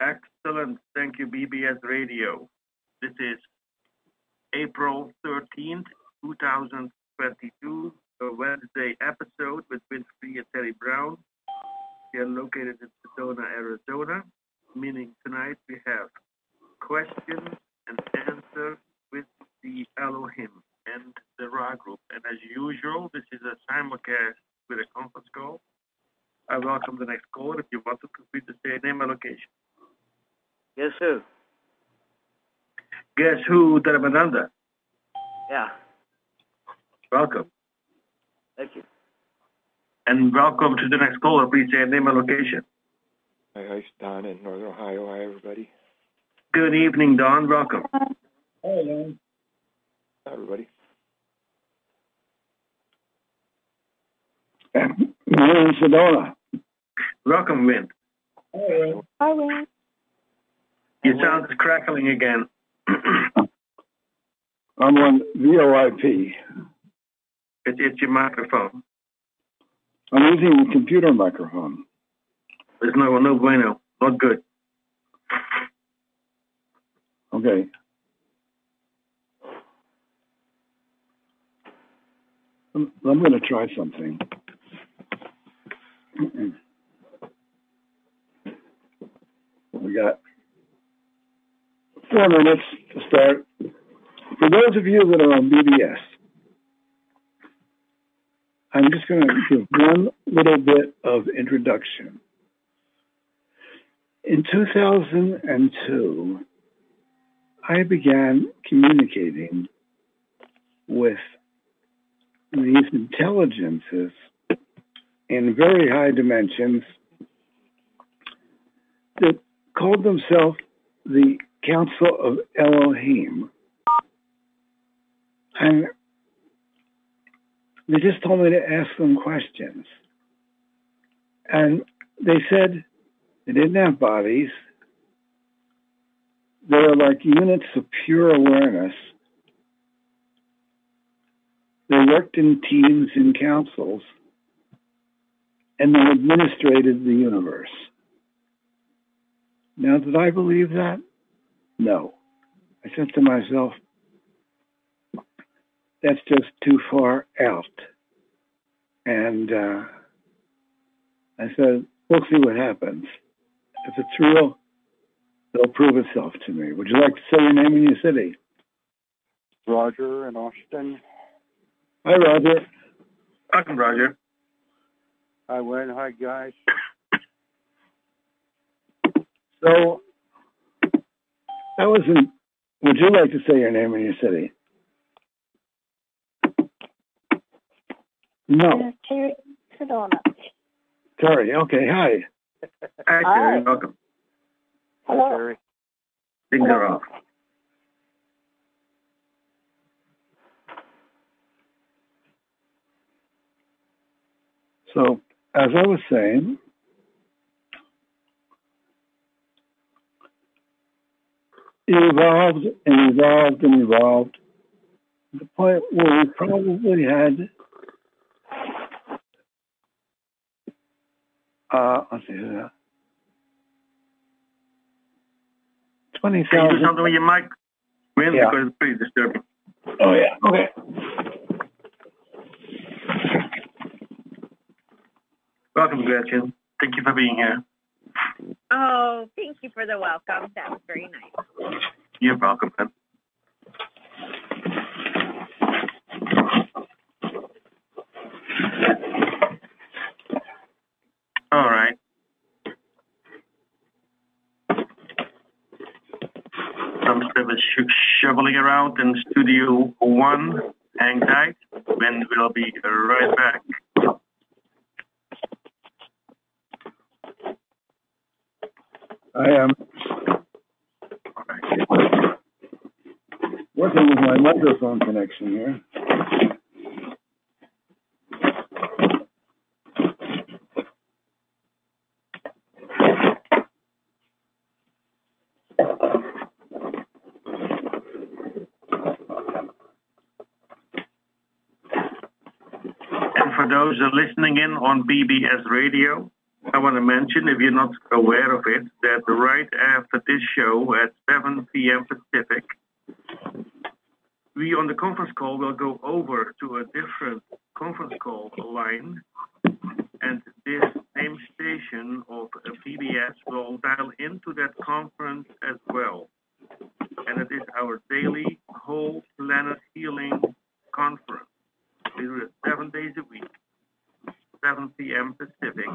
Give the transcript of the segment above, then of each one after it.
Excellent. Thank you, BBS Radio. This is April 13th, 2022, a Wednesday episode with Wynn Free and Terry Brown. We are located in Sedona, Arizona, meaning tonight we have questions and answers with the Elohim and the Ra group. And as usual, this is a simulcast with a conference call. I welcome the next caller. If you want to complete the say name and location. Guess who? Guess who, Dharmananda? Yeah. Welcome. Thank you. And welcome to the next caller. Please say name and location. Hi, it's Don in Northern Ohio. Hi, everybody. Good evening, Don. Welcome. Hi, everybody. We're in Sedona. Welcome, Wynn. Hi, Wayne. Your sound's crackling again. I'm on VoIP. It's, it's your microphone. I'm using a computer microphone. There's no no bueno. Not good. Okay. I'm, I'm going to try something. We got four minutes to start. For those of you that are on BBS, I'm just going to give one little bit of introduction. In 2002, I began communicating with these intelligences in very high dimensions that called themselves the Council of Elohim. And they just told me to ask them questions. And they said they didn't have bodies. They were like units of pure awareness. They worked in teams and councils, and they administrated the universe. Now, did I believe that? No. I said to myself, that's just too far out. And uh, I said, we'll see what happens. If it's real, it'll prove itself to me. Would you like to say your name and your city? Roger in Austin. Hi, Roger. Hi, Roger. Hi, Wayne. Hi, guys. So, that wasn't. Would you like to say your name and your city? No. Uh, Terry Sedona. Terry. Okay. Hi. Hi, Terry. Welcome. Hello. Terry. Things are off. So, as I was saying, it evolved and evolved and evolved to the point where we probably had, uh, let's see, uh, Can you do something with your mic? Wynn, Yeah. because it's pretty disturbing. Oh, yeah. Okay. Welcome, Gretchen. Thank you for being here. Oh, thank you for the welcome. That was very nice. You're welcome, man. All right. Some stuff is sh- shoveling around in Studio One. Hang tight. Ben will be right back. I am All right. working with my microphone connection here. And for those are listening in on BBS Radio, I want to mention, if you're not aware of it, that right after this show at 7 p.m. We on the conference call will go over to a different conference call line, and this same station of BBS will dial into that conference as well. And it is our daily whole planet healing conference. We do it seven days a week, 7 p.m. Pacific,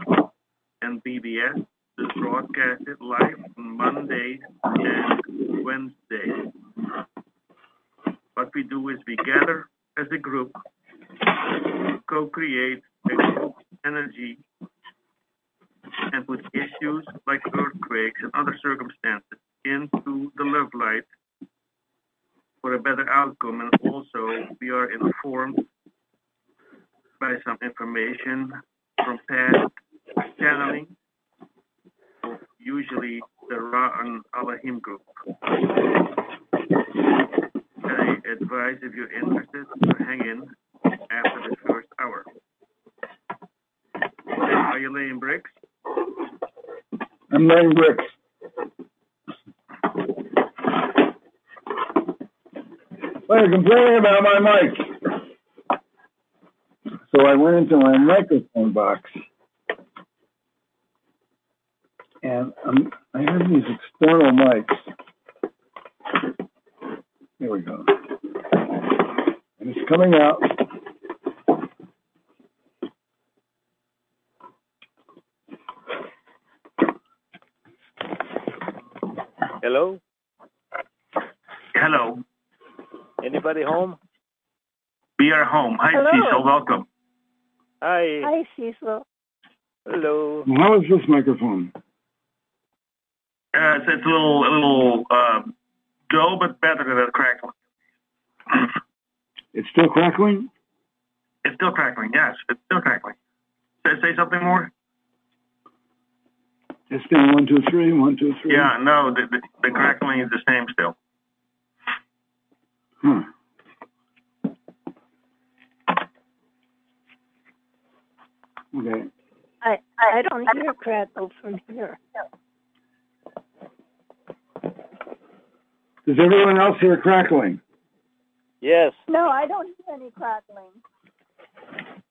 and BBS is broadcasted live on Mondays and Wednesdays. What we do is we gather as a group, co-create a group energy, and put issues like earthquakes and other circumstances into the love light for a better outcome. And also, we are informed by some information from past channeling, of usually the Ra and Elohim group. I advise if you're interested to hang in after the first hour. Are you laying bricks? I'm laying bricks. Well, you're complaining about my mic. So I went into my microphone box. And um, I have these external mics. Here we go. And it's coming out. Hello? Hello. Anybody home? We are home. Hi, Hello. Cecil. Welcome. Hi. Hi, Cecil. Hello. How is this microphone? Uh, it's, it's a little, a little uh, dull, but better than a crackling. It's still crackling? It's still crackling. Yes, it's still crackling. Say, say something more. Testing one, two, three, one, two, three. Yeah, no, the, the, the crackling is the same still. Huh. Okay. I I don't hear crackle from here. Does everyone else hear crackling? Yes. No, I don't hear any crackling.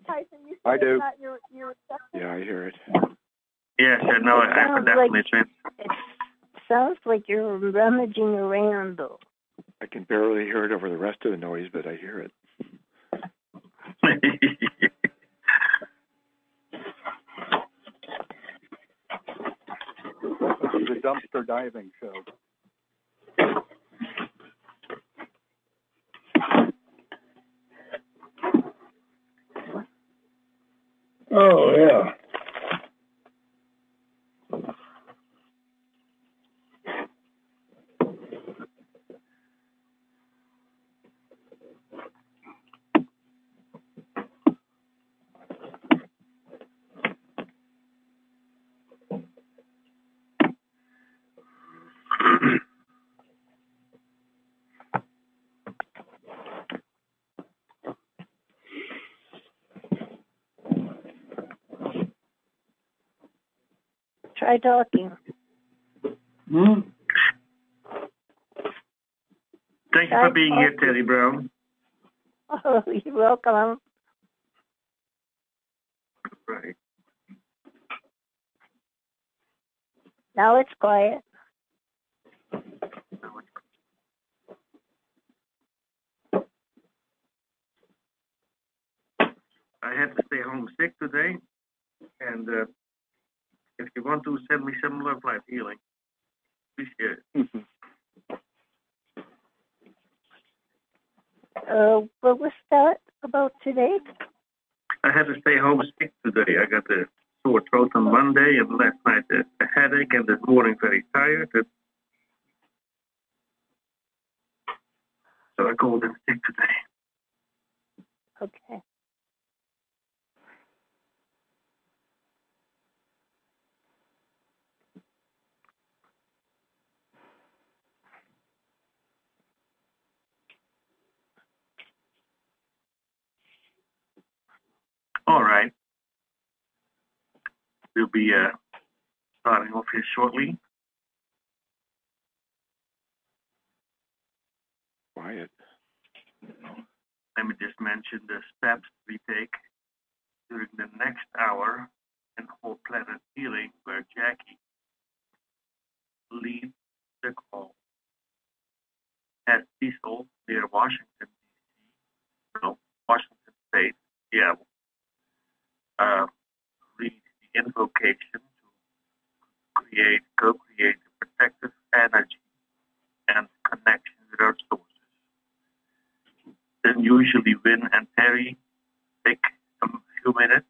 Tyson, you I do. it's not your your? Yeah, I hear it. Yes, yeah, no, I Sounds definitely. like- It sounds like you're rummaging around though. I can barely hear it over the rest of the noise, but I hear it. A dumpster diving show. Oh, yeah. Try talking. Hmm? Thank you for being here, Terry Brown. Oh, you're welcome. Right. Now it's quiet. I had to stay home sick today, and uh, if you want to send me some love life healing, appreciate it. Uh, what was that about today? I had to stay home sick today. I got a sore throat on Monday, and last night a, a headache, and this morning very tired. And so I called in sick today. Okay. All right. We'll be uh, starting off here shortly. Quiet. Let me just mention the steps we take during the next hour in Whole Planet Healing, where Jackie leads the call at Cecil near Washington, D.C., no, Washington State, Seattle. Uh, read the invocation to create, co-create a protective energy and connection with our sources. Then usually Wynn and Terry take a few minutes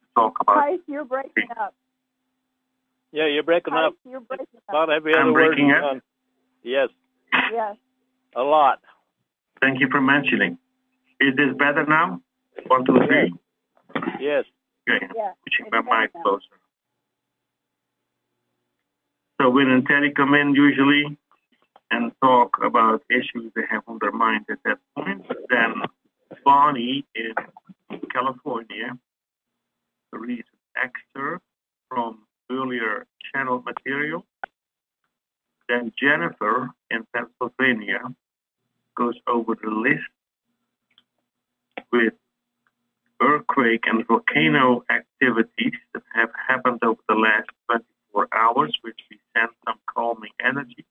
to talk about Hi, you're breaking up. Yeah, you're breaking Hi, up you're breaking up. about every I'm other word. breaking you up? want. Yes, Yes. a lot. Thank you for mentioning. Is this better now? One, two, three. Yes. Okay, Yeah. pushing my better mic now. closer. So Wynn and Terry come in usually and talk about issues they have on their mind at that point. Then Bonnie in California reads an excerpt from earlier channel material. Then Jennifer in Pennsylvania goes over the list with earthquake and volcano activities that have happened over the last 24 hours, which we send some calming energy.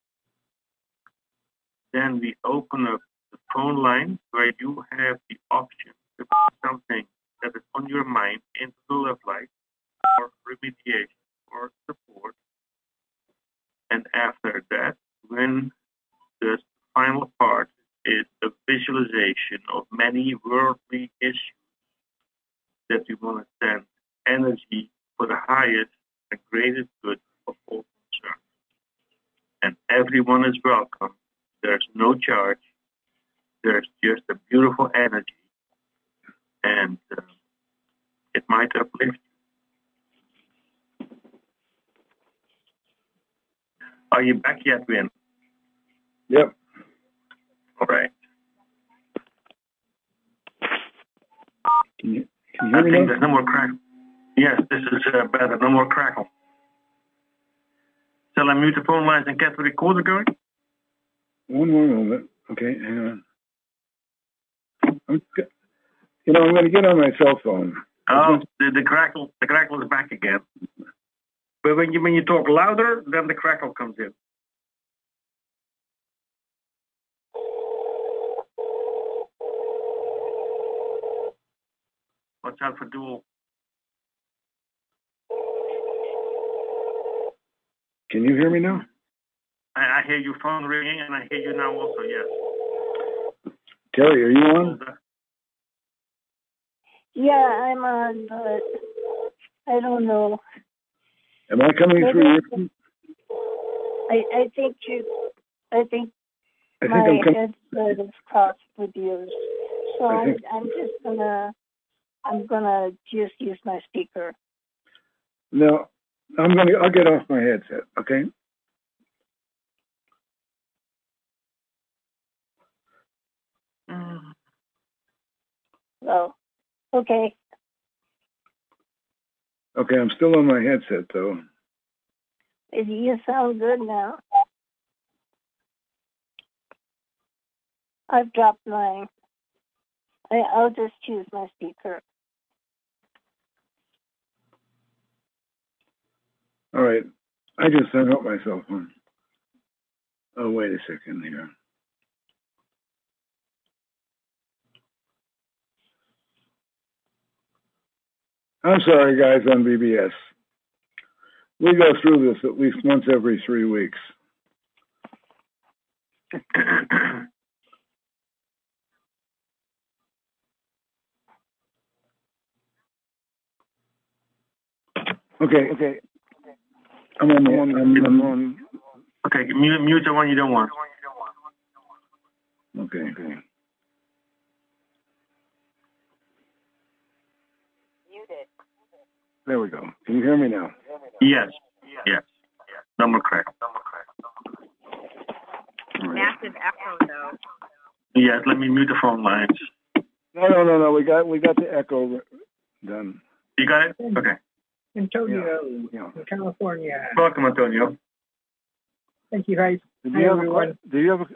Then we open up the phone line where you have the option to put something that is on your mind into the love light or remediation or support. And after that, when the final part is a visualization of many worldly issues that we want to send energy for the highest and greatest good of all concerned. And everyone is welcome. There's no charge. There's just a beautiful energy. And uh, it might uplift you. Are you back yet, Wynn? Yep. All right. Can you, can you I me think now? there's no more crackle. Yes, this is uh, better. No more crackle. Shall I mute the phone lines and get the recorder going? One more moment. Okay, hang on. I'm, you know, I'm going to get on my cell phone. Oh, the, the crackle, the crackle is back again. But when you when you talk louder, then the crackle comes in. Watch out for dual. Can you hear me now? I, I hear your phone ringing, and I hear you now also. Yes. Terry, are you on? Yeah, I'm on, but I don't know. Am I coming Maybe through? I I, I think you, I think I think my I'm coming. headset is crossed with yours. So I I'm, I'm just gonna, I'm gonna just use my speaker. No, I'm to. I'll get off my headset. Okay. Mm. So, okay, Okay, I'm still on my headset though. Is you sound good now. I've dropped mine. I, I'll just choose my speaker. All right. I just hung up my cell phone. Oh, wait a second here. I'm sorry, guys, on BBS. We go through this at least once every three weeks. Okay, okay. I'm on. The, I'm, I'm on. okay, mute, mute the one you don't want. Okay, okay. There we go. Can you hear me now? Yes, yes. No more crackle. All right. Massive echo though. Yes, let me mute the phone lines. No, no, no, no. We got we got the echo done. You got it? Okay. Antonio Yeah. from California. Welcome, Antonio. Thank you, guys. Did Hi, you have everyone. que- do you have a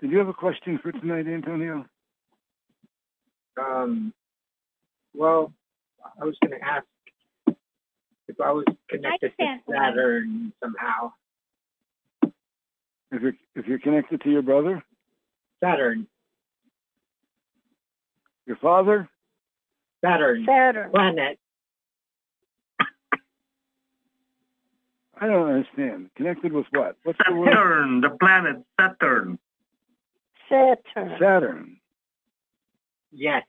did you have a question for tonight, Antonio? Um, well, I was going to ask if I was connected to. Saturn somehow. If you're if you're connected to your brother, Saturn, your father, Saturn, Saturn. planet. I don't understand. Connected with what? What's the word? Saturn, the planet Saturn. Saturn. Saturn. Yes.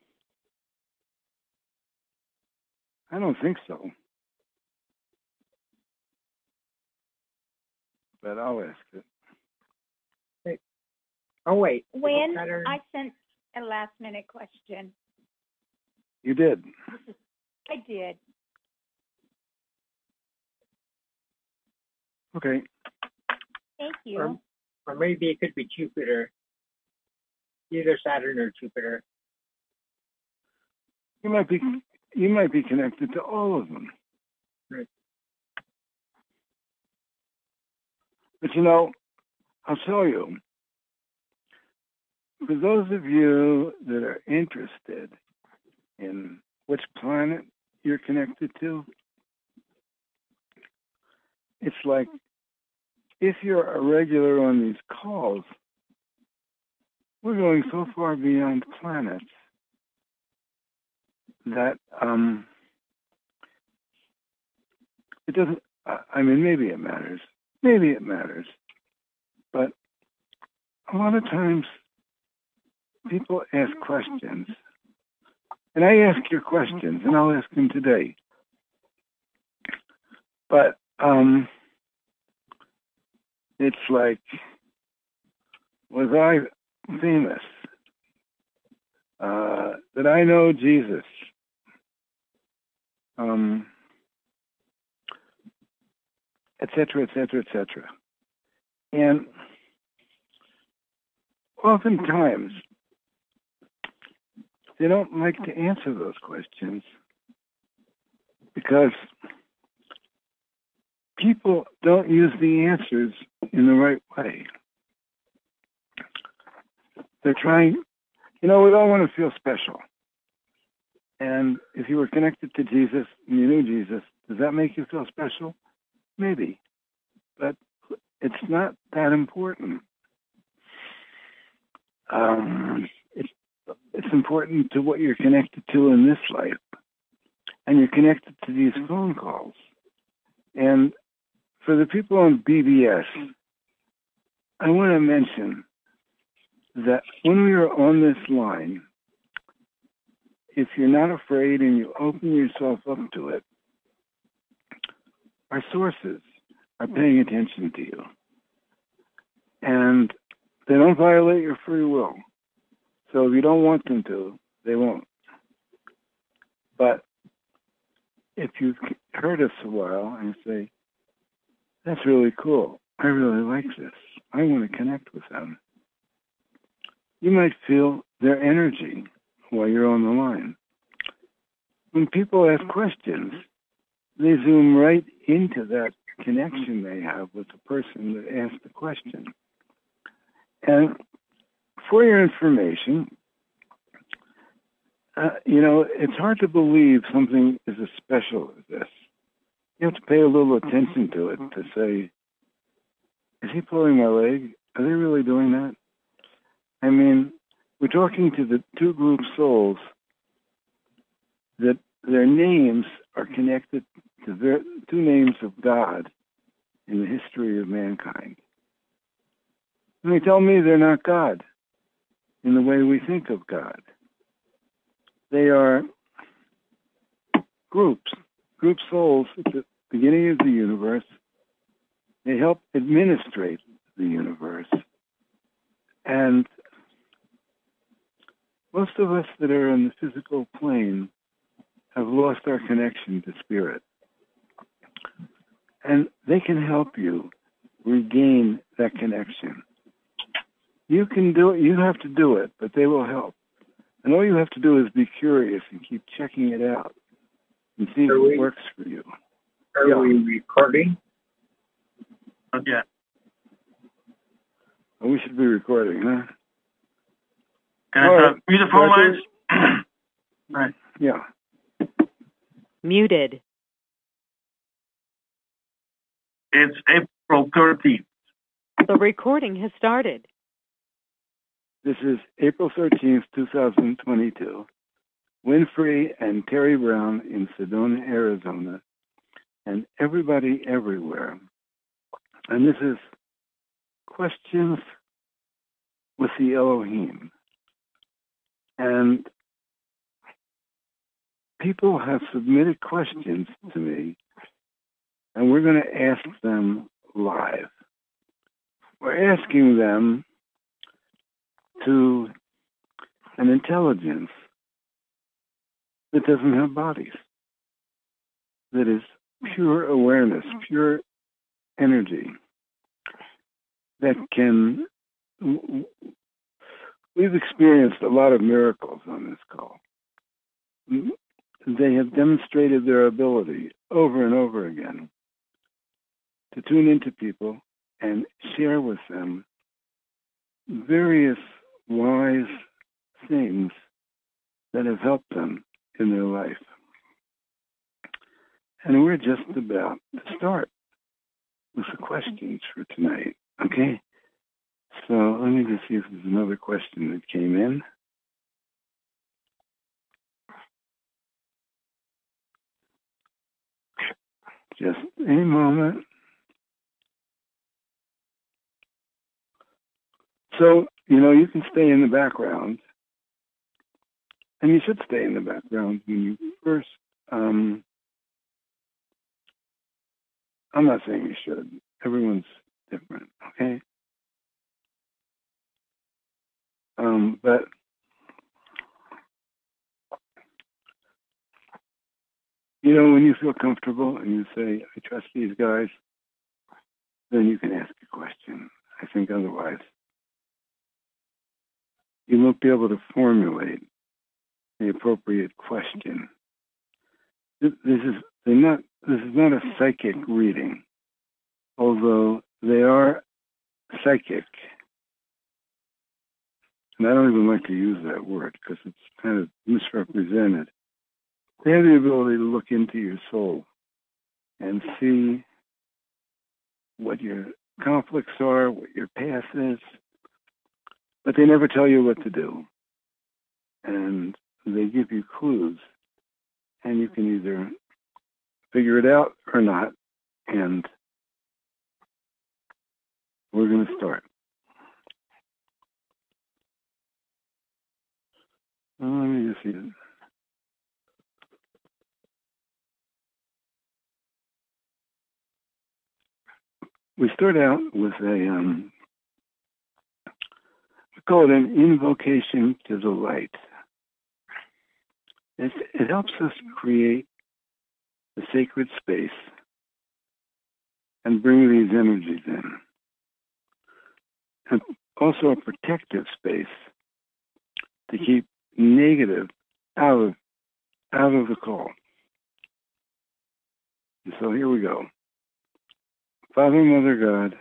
I don't think so. But I'll ask it. Oh wait. When Saturn. I sent a last minute question, You did. I did. Okay. Thank you. Or, or maybe it could be Jupiter. Either Saturn or Jupiter. You might be mm-hmm. you might be connected to all of them. Right. But you know, I'll tell you, for those of you that are interested in which planet you're connected to, it's like if you're a regular on these calls, we're going so far beyond planets that um, it doesn't. I I mean, maybe it matters. Maybe it matters, but a lot of times people ask questions, and I ask your questions, and I'll ask them today. But um, it's like, was I famous? Uh, did I know Jesus? Um, et cetera, et cetera, et cetera. And oftentimes, they don't like to answer those questions because people don't use the answers in the right way. They're trying, you know, we all want to feel special. And if you were connected to Jesus and you knew Jesus, does that make you feel special? Maybe. But it's not that important. Um, it's, it's important to what you're connected to in this life. And you're connected to these phone calls. And for the people on BBS, I want to mention that when we are on this line, if you're not afraid and you open yourself up to it, our sources are hmm. paying attention to you. And they don't violate your free will. So if you don't want them to, they won't. But if you've heard us a while and say, that's really cool. I really like this. I want to connect with them. You might feel their energy while you're on the line. When people ask questions, they zoom right into that connection they have with the person that asked the question. And for your information, uh, you know, it's hard to believe something is as special as this. You have to pay a little attention to it to say, is he pulling my leg? Are they really doing that? I mean, we're talking to the two group souls that their names are connected to their two names of God in the history of mankind. And they tell me they're not God in the way we think of God. They are groups, group souls at the beginning of the universe. They help administrate the universe. And most of us that are in the physical plane have lost our connection to spirit. And they can help you regain that connection. You can do it, you have to do it, but they will help. And all you have to do is be curious and keep checking it out and see if So it works for you. Are Yeah. we recording? Not yet. Oh, we should be recording, huh? Can All start? right. Mute the phone lines? right. Yeah. Muted. It's April 13th. The recording has started. This is April 13th, 2022. Wynn Free and Terry Brown in Sedona, Arizona, and everybody everywhere. And this is Questions with the Elohim. And people have submitted questions to me, and we're going to ask them live. We're asking them to an intelligence that doesn't have bodies, that is pure awareness, pure energy, that can. We've experienced a lot of miracles on this call. They have demonstrated their ability over and over again to tune into people and share with them various wise things that have helped them in their life. And we're just about to start with the questions for tonight. Okay? So let me just see if there's another question that came in. Just a moment. So, you know, you can stay in the background, and you should stay in the background when you first. Um, I'm not saying you should. Everyone's different, okay? Um, but you know, when you feel comfortable and you say, "I trust these guys," then you can ask a question. I think otherwise you won't be able to formulate the appropriate question. This is not this is not a psychic reading, although they are psychic. And I don't even like to use that word because it's kind of misrepresented. They have the ability to look into your soul and see what your conflicts are, what your past is, but they never tell you what to do. And they give you clues, and you can either figure it out or not. And we're going to start. Let me just see. We start out with a um, call it an invocation to the light. It, it helps us create a sacred space and bring these energies in. And also a protective space to keep negative out of out of the call. And so here we go. Father, Mother God,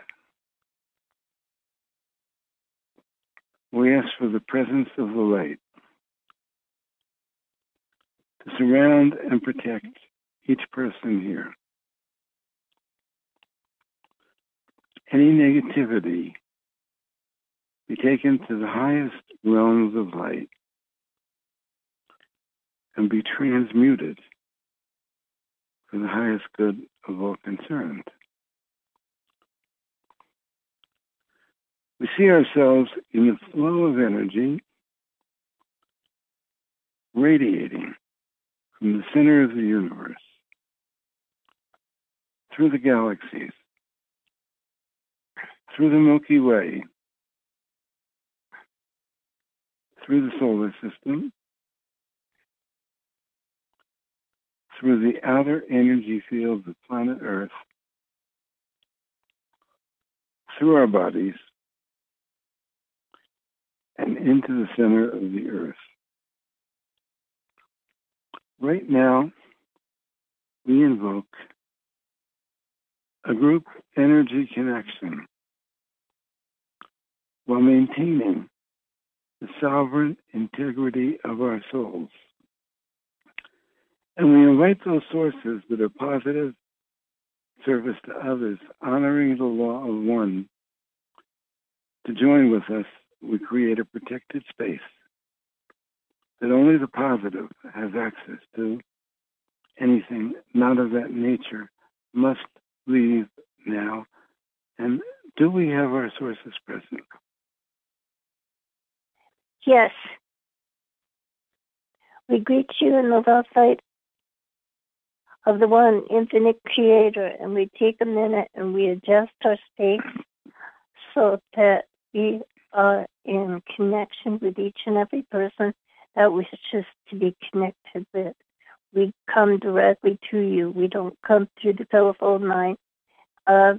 we ask for the presence of the light to surround and protect each person here. Any negativity be taken to the highest realms of light and be transmuted for the highest good of all concerned. We see ourselves in the flow of energy radiating from the center of the universe through the galaxies, through the Milky Way, through the solar system, through the outer energy fields of planet Earth, through our bodies, and into the center of the earth. Right now, we invoke a group energy connection while maintaining the sovereign integrity of our souls. And we invite those sources that are positive service to others, honoring the law of one, to join with us. We create a protected space that only the positive has access to. Anything not of that nature must leave now. And do we have our sources present? Yes. We greet you in the love light of the one infinite creator, and we take a minute and we adjust our space so that we are in connection with each and every person that wishes to be connected with. We come directly to you. We don't come through the telephone line. Uh,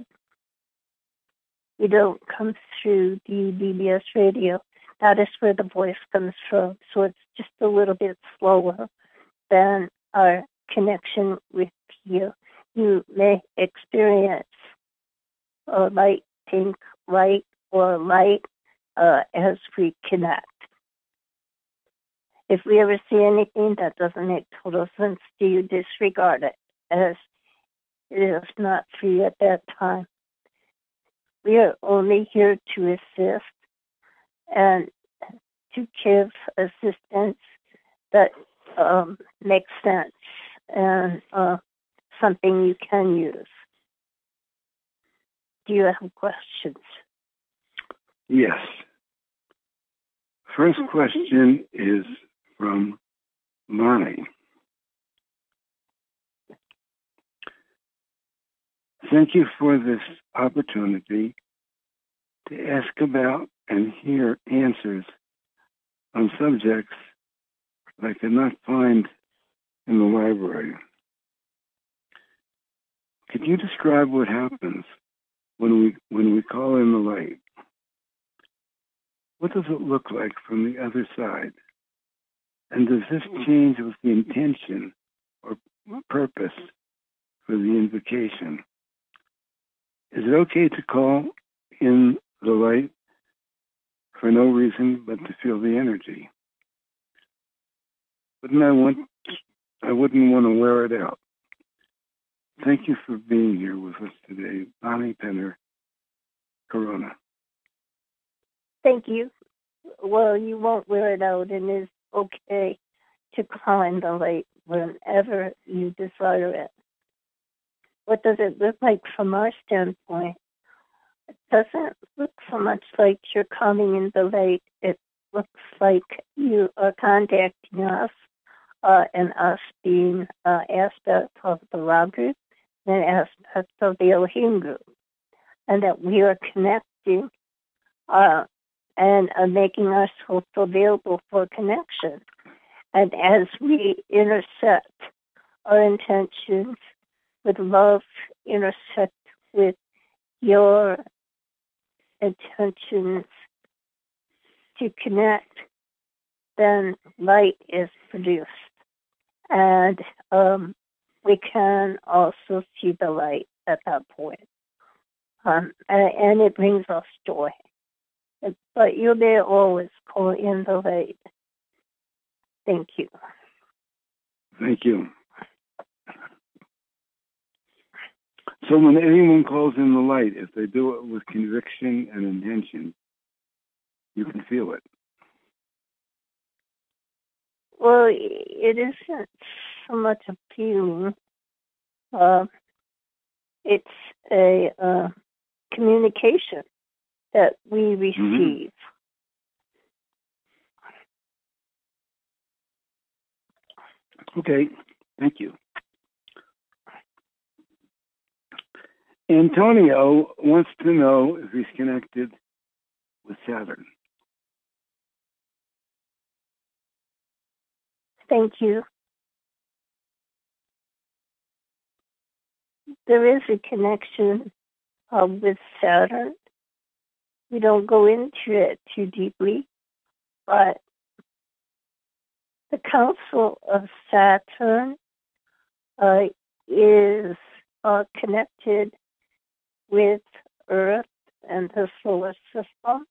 we don't come through the BBS radio. That is where the voice comes from. So it's just a little bit slower than our connection with you. You may experience a light pink light or light uh, as we connect. If we ever see anything that doesn't make total sense to you, disregard it as it is not for you at that time. We are only here to assist and to give assistance that um, makes sense and uh, something you can use. Do you have questions? Yes. First question is from Lonnie. Thank you for this opportunity to ask about and hear answers on subjects I could not find in the library. Could you describe what happens when we when we call in the light? What does it look like from the other side? And does this change with the intention or purpose for the invocation? Is it okay to call in the light for no reason but to feel the energy? Wouldn't I want I wouldn't want to wear it out. Thank you for being here with us today, Bonnie Penner, Corona. Thank you. Well, you won't wear it out, and it's okay to climb the light whenever you desire it. What does it look like from our standpoint? It doesn't look so much like you're coming in the light. It looks like you are contacting us uh, and us being uh, aspects of the Ra group and aspects of the Elohim group, and that we are connecting uh, and uh, making ourselves available for connection. And as we intersect our intentions with love, intersect with your intentions to connect, then light is produced and um, we can also see the light at that point. Um, and, and, it brings us joy. But you may always call in the light. Thank you. Thank you. So when anyone calls in the light, if they do it with conviction and intention, you can feel it. Well, it isn't so much a feeling. Uh, it's a uh, communication that we mm-hmm. receive. Mm-hmm. Okay, thank you. Antonio wants to know if he's connected with Saturn. Thank you. There is a connection uh, with Saturn. We don't go into it too deeply, but the Council of Saturn uh, is uh, connected with Earth and the solar system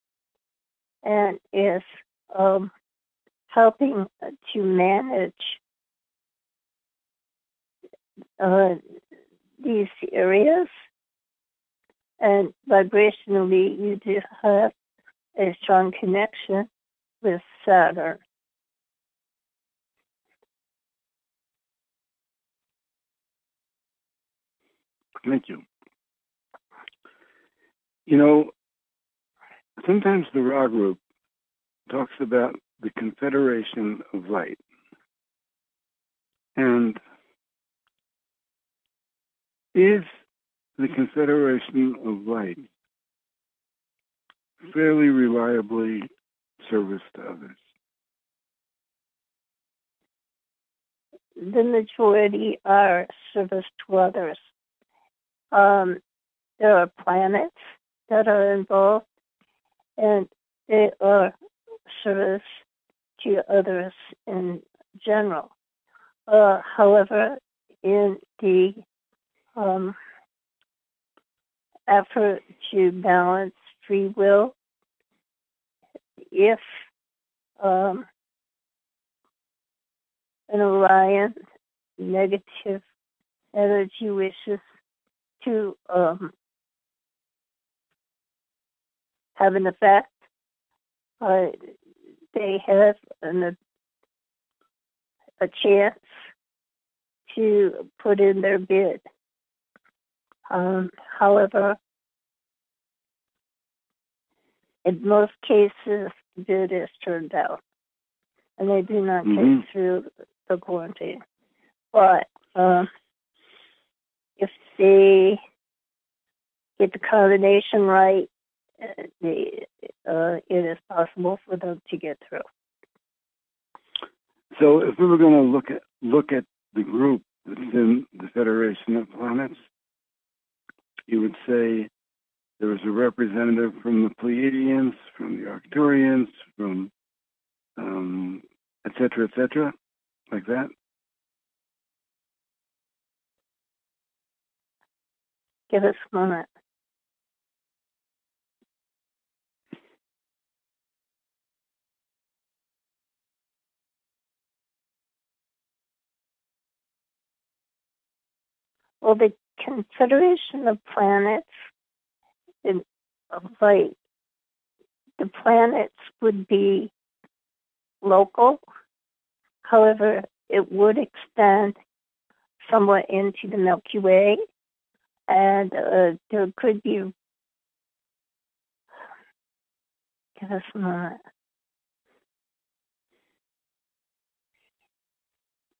and is um, helping to manage uh, these areas. And vibrationally, you do have a strong connection with Saturn. Thank you. You know, sometimes the Ra group talks about the Confederation of Light. And is the Confederation of Light fairly reliably service to others? The majority are service to others. Um, there are planets that are involved, and they are service to others in general. Uh, however, in the um, effort to balance free will, if um, an Orion negative energy wishes to um, have an effect, uh, they have an, a chance to put in their bid. Um, however, in most cases, bid is turned out, and they do not Mhm. get through the quarantine. But um, if they get the combination right, uh, they, uh, it is possible for them to get through. So if we were going to look at look at the group within the Federation of Planets, you would say there was a representative from the Pleiadians, from the Arcturians, from um, et cetera, et cetera, like that. Give us a moment. Well, the Confederation of Planets, in, of like, the planets would be local. However, it would extend somewhat into the Milky Way, and uh, there could be. Give us a moment.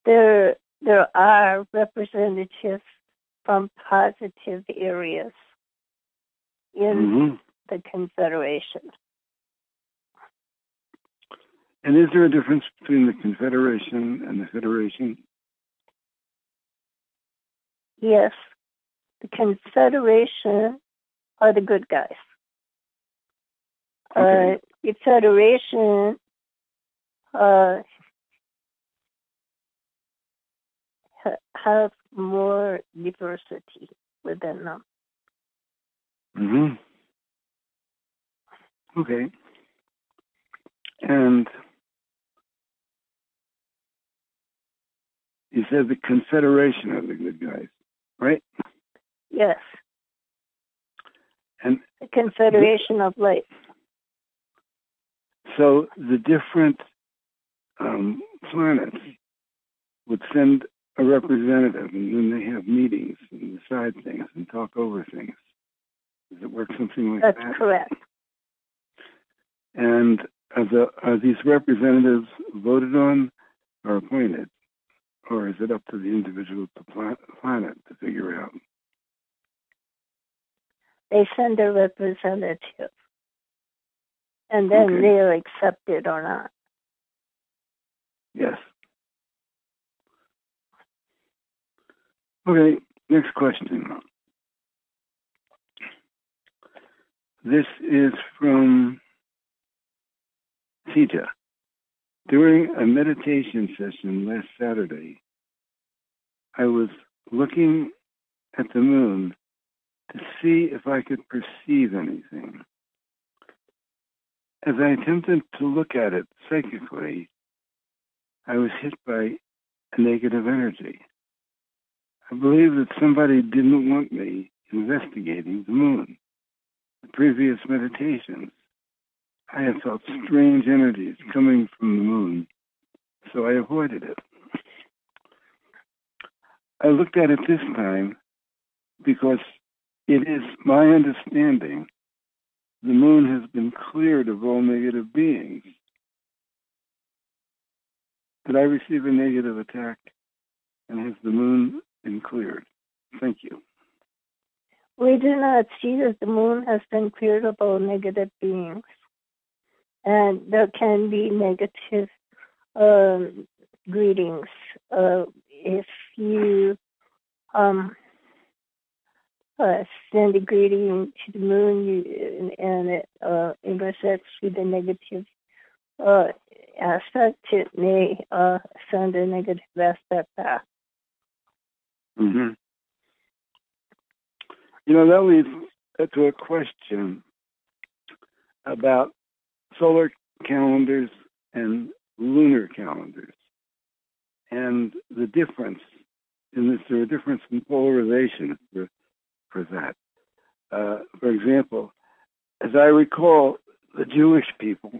There, there are representatives from positive areas in hmm the Confederation. And is there a difference between the Confederation and the Federation? Yes, the Confederation are the good guys. Okay. Uh, the Federation uh, have more diversity within them. hmm Okay. And you said the Confederation are the good guys, right? Yes, And the Confederation of Light. so the different um, planets would send a representative, and then they have meetings and decide things and talk over things. Does it work something like That's that? That's correct. And are, the, are these representatives voted on or appointed? Or is it up to the individual pla- planet to figure out? They send a representative, and then Okay. they're accepted or not. Yes. Okay, next question. This is from Sita. During a meditation session last Saturday, I was looking at the moon to see if I could perceive anything. As I attempted to look at it psychically, I was hit by a negative energy. I believe that somebody didn't want me investigating the moon. The previous meditations, I had felt strange energies coming from the moon, so I avoided it. I looked at it this time because it is my understanding the moon has been cleared of all negative beings. Did I receive a negative attack? And has the moon been cleared? Thank you. We do not see that the moon has been cleared of all negative beings. And there can be negative um, greetings. Uh, if you um, uh, send a greeting to the moon you, and it uh, intersects with a negative uh, aspect, it may uh, send a negative aspect back. Mm-hmm. You know, that leads to a question about solar calendars and lunar calendars and the difference in this, there a difference in polarization for, for that. Uh, for example, as I recall, the Jewish people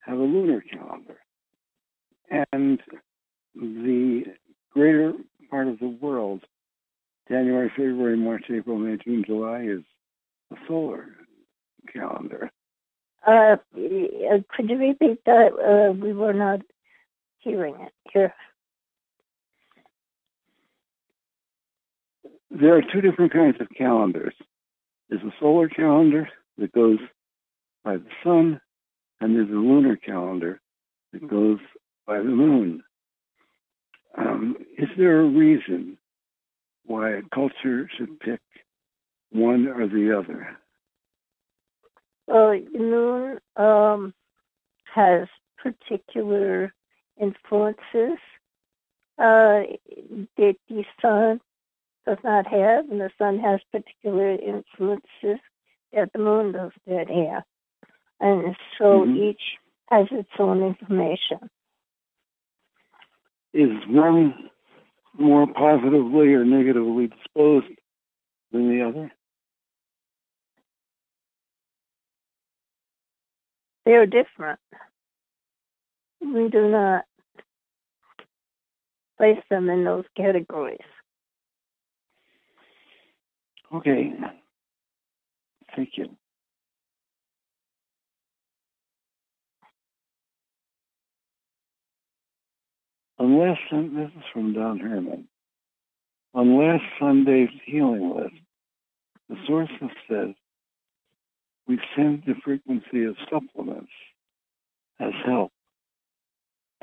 have a lunar calendar, and the greater part of the world, January, February, March, April, May, June, July, is a solar calendar. Uh, could you repeat that? Uh, we were not hearing it here. There are two different kinds of calendars. There's a solar calendar that goes by the sun, and there's a lunar calendar that goes by the moon. Um, is there a reason why a culture should pick one or the other? Well, the moon um, has particular influences uh, that the sun does not have, and the sun has particular influences that the moon does not have. And so Mhm. each has its own information. Is one more positively or negatively disposed than the other? They're different. We do not place them in those categories. Okay. Thank you. Last Sun- this is from Don Herman. On Sunday's healing list, the sources said we send the frequency of supplements as help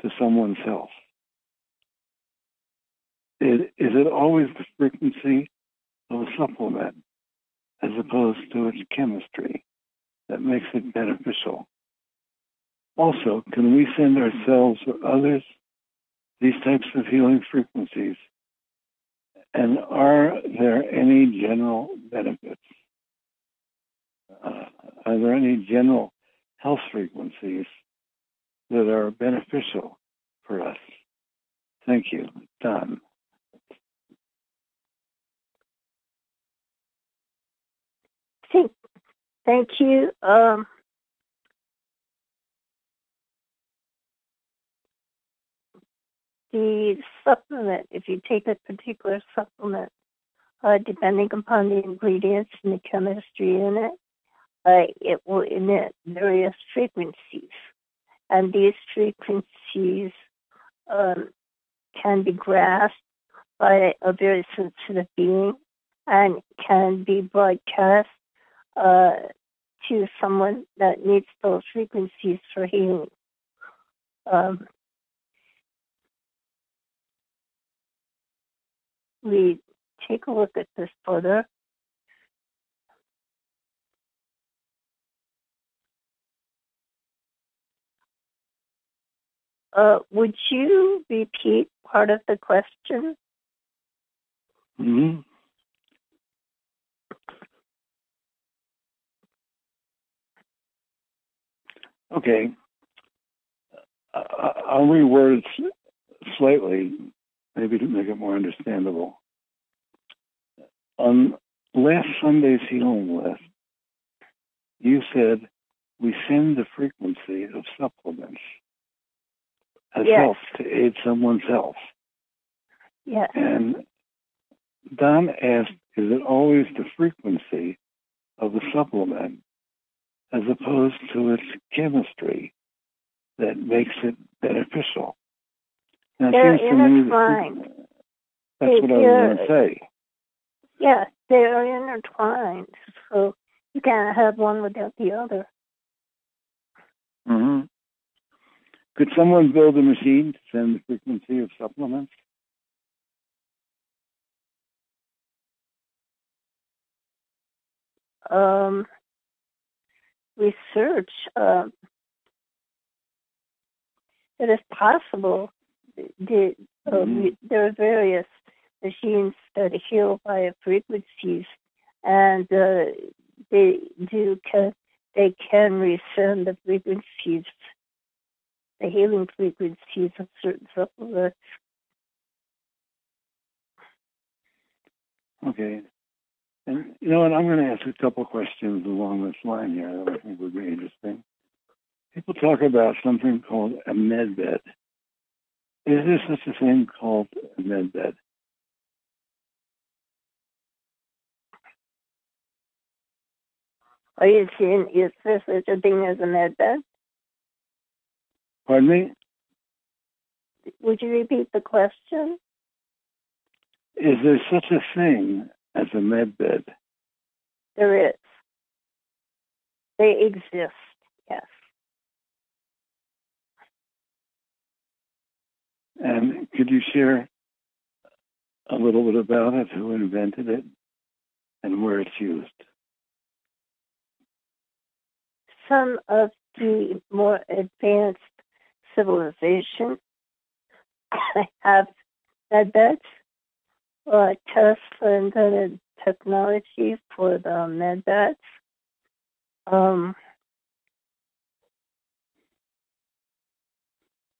to someone's health. Is it always the frequency of a supplement as opposed to its chemistry that makes it beneficial? Also, can we send ourselves or others these types of healing frequencies? And are there any general benefits? Uh, are there any general health frequencies that are beneficial for us? Thank you, Don. Thank, you. Um, the supplement, if you take a particular supplement, uh, depending upon the ingredients and the chemistry in it, uh, it will emit various frequencies. And these frequencies um, can be grasped by a very sensitive being and can be broadcast uh, to someone that needs those frequencies for healing. Um, we take a look at this further, Uh, would you repeat part of the question? Mm-hmm. Okay. I'll reword it slightly maybe to make it more understandable. On last Sunday's healing list, you said we send the frequency of supplements as Yes. health to aid someone's health. Yes. And Don asked, is it always the frequency of the supplement as opposed to its chemistry that makes it beneficial? They're seems to me that- intertwined. That's what I was going to say. Yes, they are intertwined. So you can't have one without the other. hmm Could someone build a machine to send the frequency of supplements? Um, research uh, it is possible. The, uh, Mhm. there are various machines that heal via frequencies, and uh, they do can they can resend the frequencies, the healing frequencies of certain supplements. Okay. And you know what? I'm going to ask a couple questions along this line here that I think would be interesting. People talk about something called a med bed. Is there such a thing called a med bed? Are you seeing is there such a thing as a med bed? Pardon me? Would you repeat the question? Is there such a thing as a med bed? There is. They exist, yes. And could you share a little bit about it, who invented it, and where it's used? Some of the more advanced civilizations have med beds. Uh, Tesla invented technology for the med beds. Um,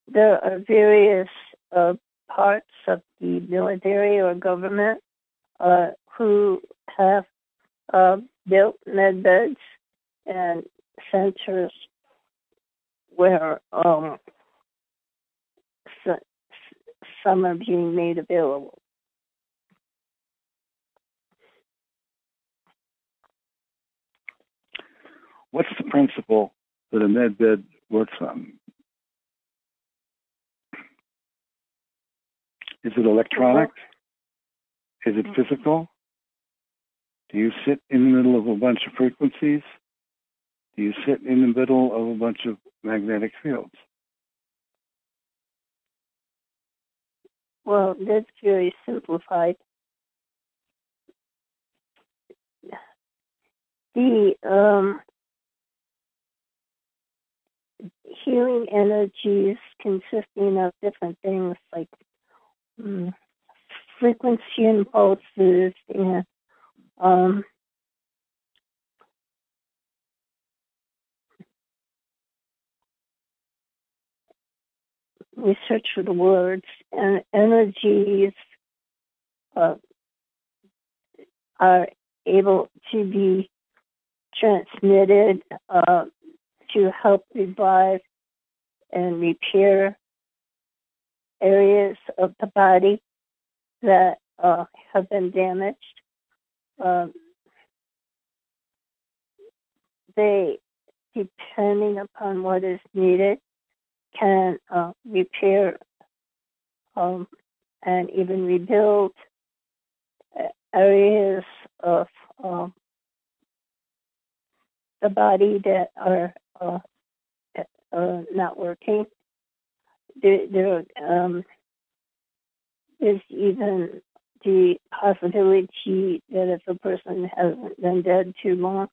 there are various uh, parts of the military or government uh, who have uh, built med beds and centers where um, so, some are being made available. What's the principle that a med bed works on? Is it electronic? Is it physical? Do you sit in the middle of a bunch of frequencies? Do you sit in the middle of a bunch of magnetic fields? Well, that's very simplified. The um, healing energies consisting of different things like frequency impulses and um, for the words and energies uh, are able to be transmitted uh, to help revive and repair areas of the body that uh, have been damaged. Um, they, depending upon what is needed, can uh, repair um, and even rebuild uh, areas of um, the body that are uh, uh, not working. There, there um, is even the possibility that if a person hasn't been dead too long,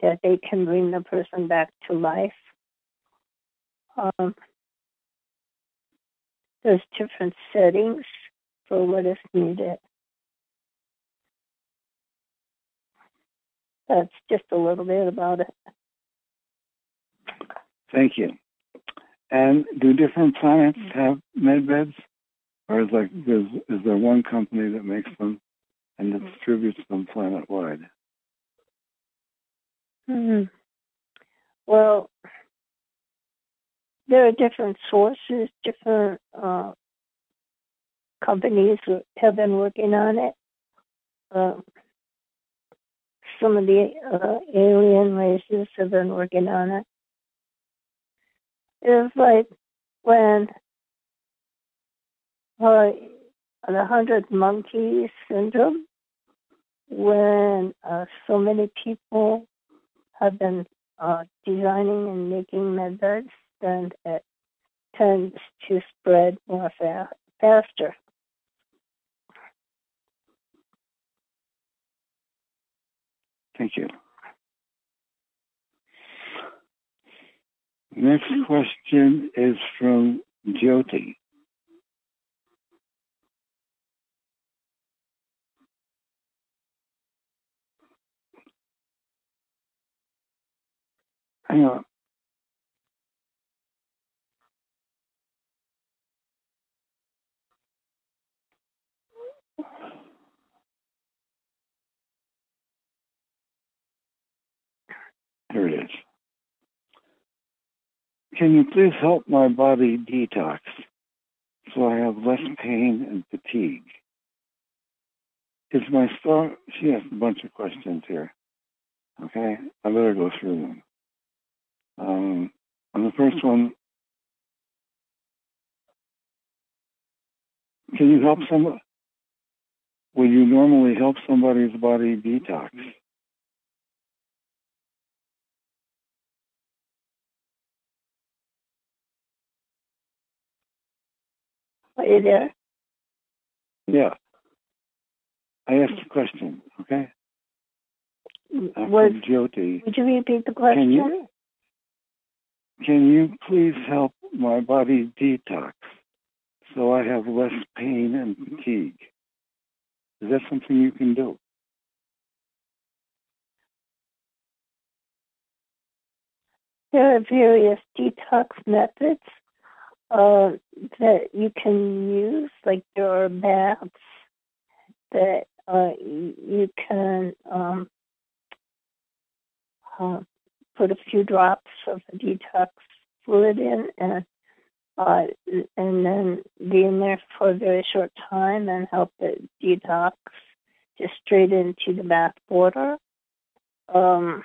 that they can bring the person back to life. Um, there's different settings for what is needed. That's just a little bit about it. Thank you. And do different planets have med beds? Or is like is, is there one company that makes them and distributes them planet wide? Hmm. Well, there are different sources, different uh, companies have been working on it. Uh, some of the uh, alien races have been working on it. It's like when uh, the hundred monkeys syndrome, when uh, so many people have been uh, designing and making methods, then it tends to spread more fa- faster. Thank you. Next question is from Jyoti. Hang on. Here it is. Can you please help my body detox so I have less pain and fatigue? Is my stomach, she has a bunch of questions here. Okay, I better go through them. Um, on the first one, can you help some? Would you normally help somebody's body detox? Are you there? Yeah. I asked mm. a question, okay? Was, Jyoti, would you repeat the question? Can you- can you please help my body detox so I have less pain and fatigue? Is that something you can do? There are various detox methods uh, that you can use, like there are baths that uh, you can um, uh, put a few drops of the detox fluid in and uh, and then be in there for a very short time and help it detox just straight into the bath water. Um,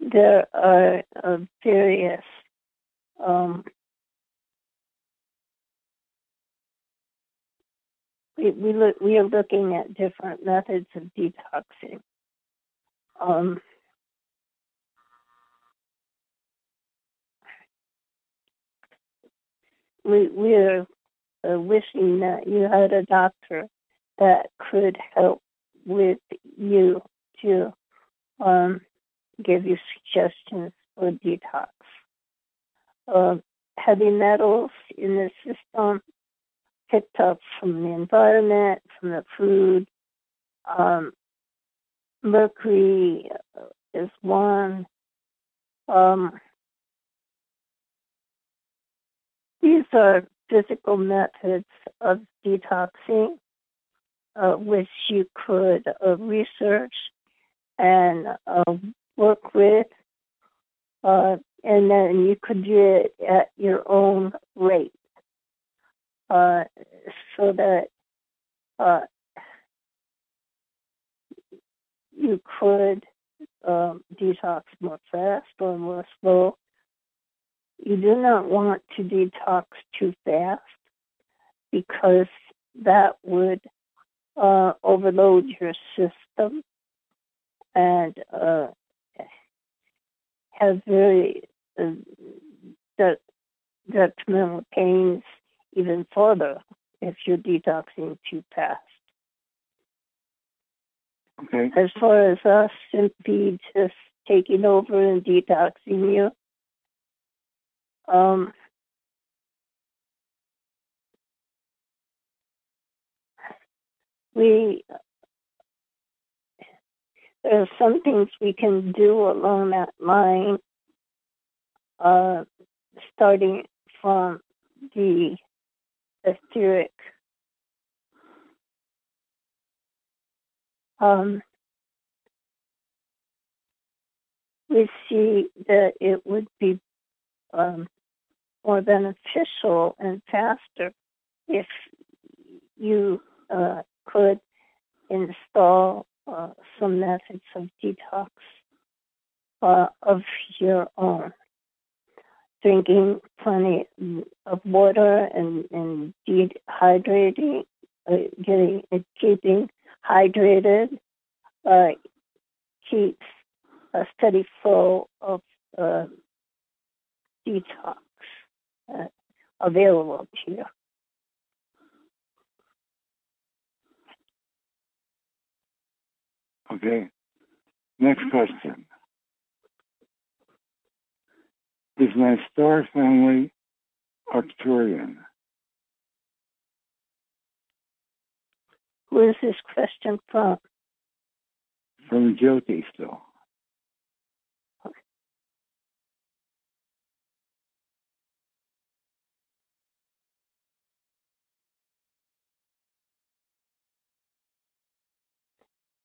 there are uh, various um, we we look we are looking at different methods of detoxing. Um, we we are uh, wishing that you had a doctor that could help with you to um, give you suggestions for detox. Heavy metals in the system picked up from the environment, from the food. Um, mercury uh, is one. Um, these are physical methods of detoxing, uh, which you could uh, research and uh, work with, uh, and then you could do it at your own rate, uh, so that uh, you could um, detox more fast or more slow. You do not want to detox too fast because that would uh, overload your system and uh, have very uh, de- detrimental pains even further if you're detoxing too fast. Okay. As far as us simply just taking over and detoxing you, um, we there are some things we can do along that line uh, starting from the etheric um, we see that it would be um, more beneficial and faster if you uh, could install uh, some methods of detox uh, of your own. Drinking plenty of water and, and dehydrating, uh, getting keeping hydrated uh, keeps a steady flow of uh, detox uh, available to you. Okay. Next mm-hmm. question. Is my star family Arcturian? Who is this question from? From Jyoti still.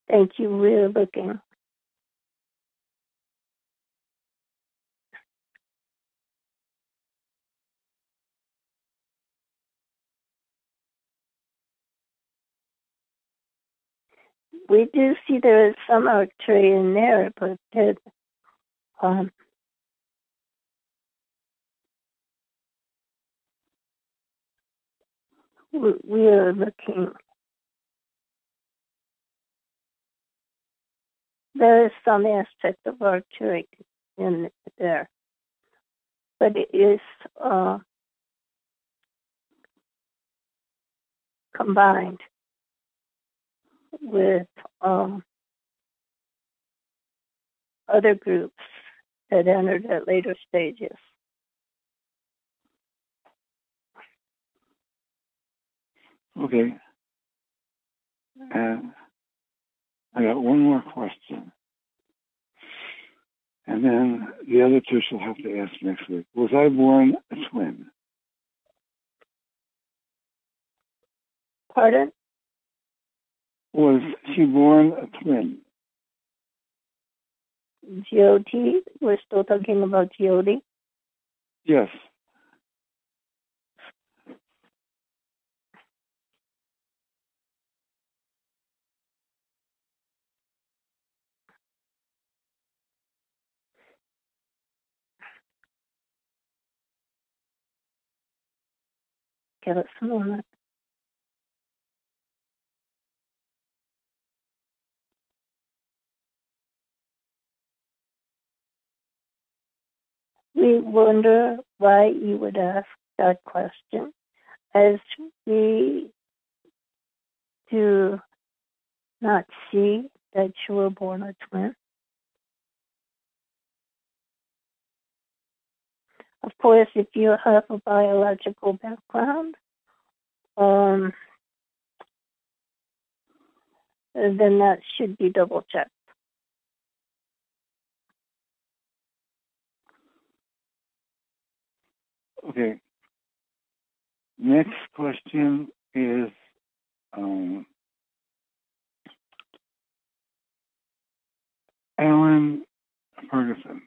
Thank you. We're looking. We do see there is some Arcturian there, but that um, we are looking. There is some aspect of Arcturian in there, but it is uh, combined with um, other groups that entered at later stages. Okay. And I got one more question. And then the other two she'll have to ask next week. Was I born a twin? Pardon? Was she born a twin? Jyoti? We're still talking about Jyoti? Yes. Moment. We wonder why you would ask that question, as we do not see that you were born a twin. Of course, if you have a biological background, um, then that should be double checked. Okay. Next question is um, Alan Ferguson.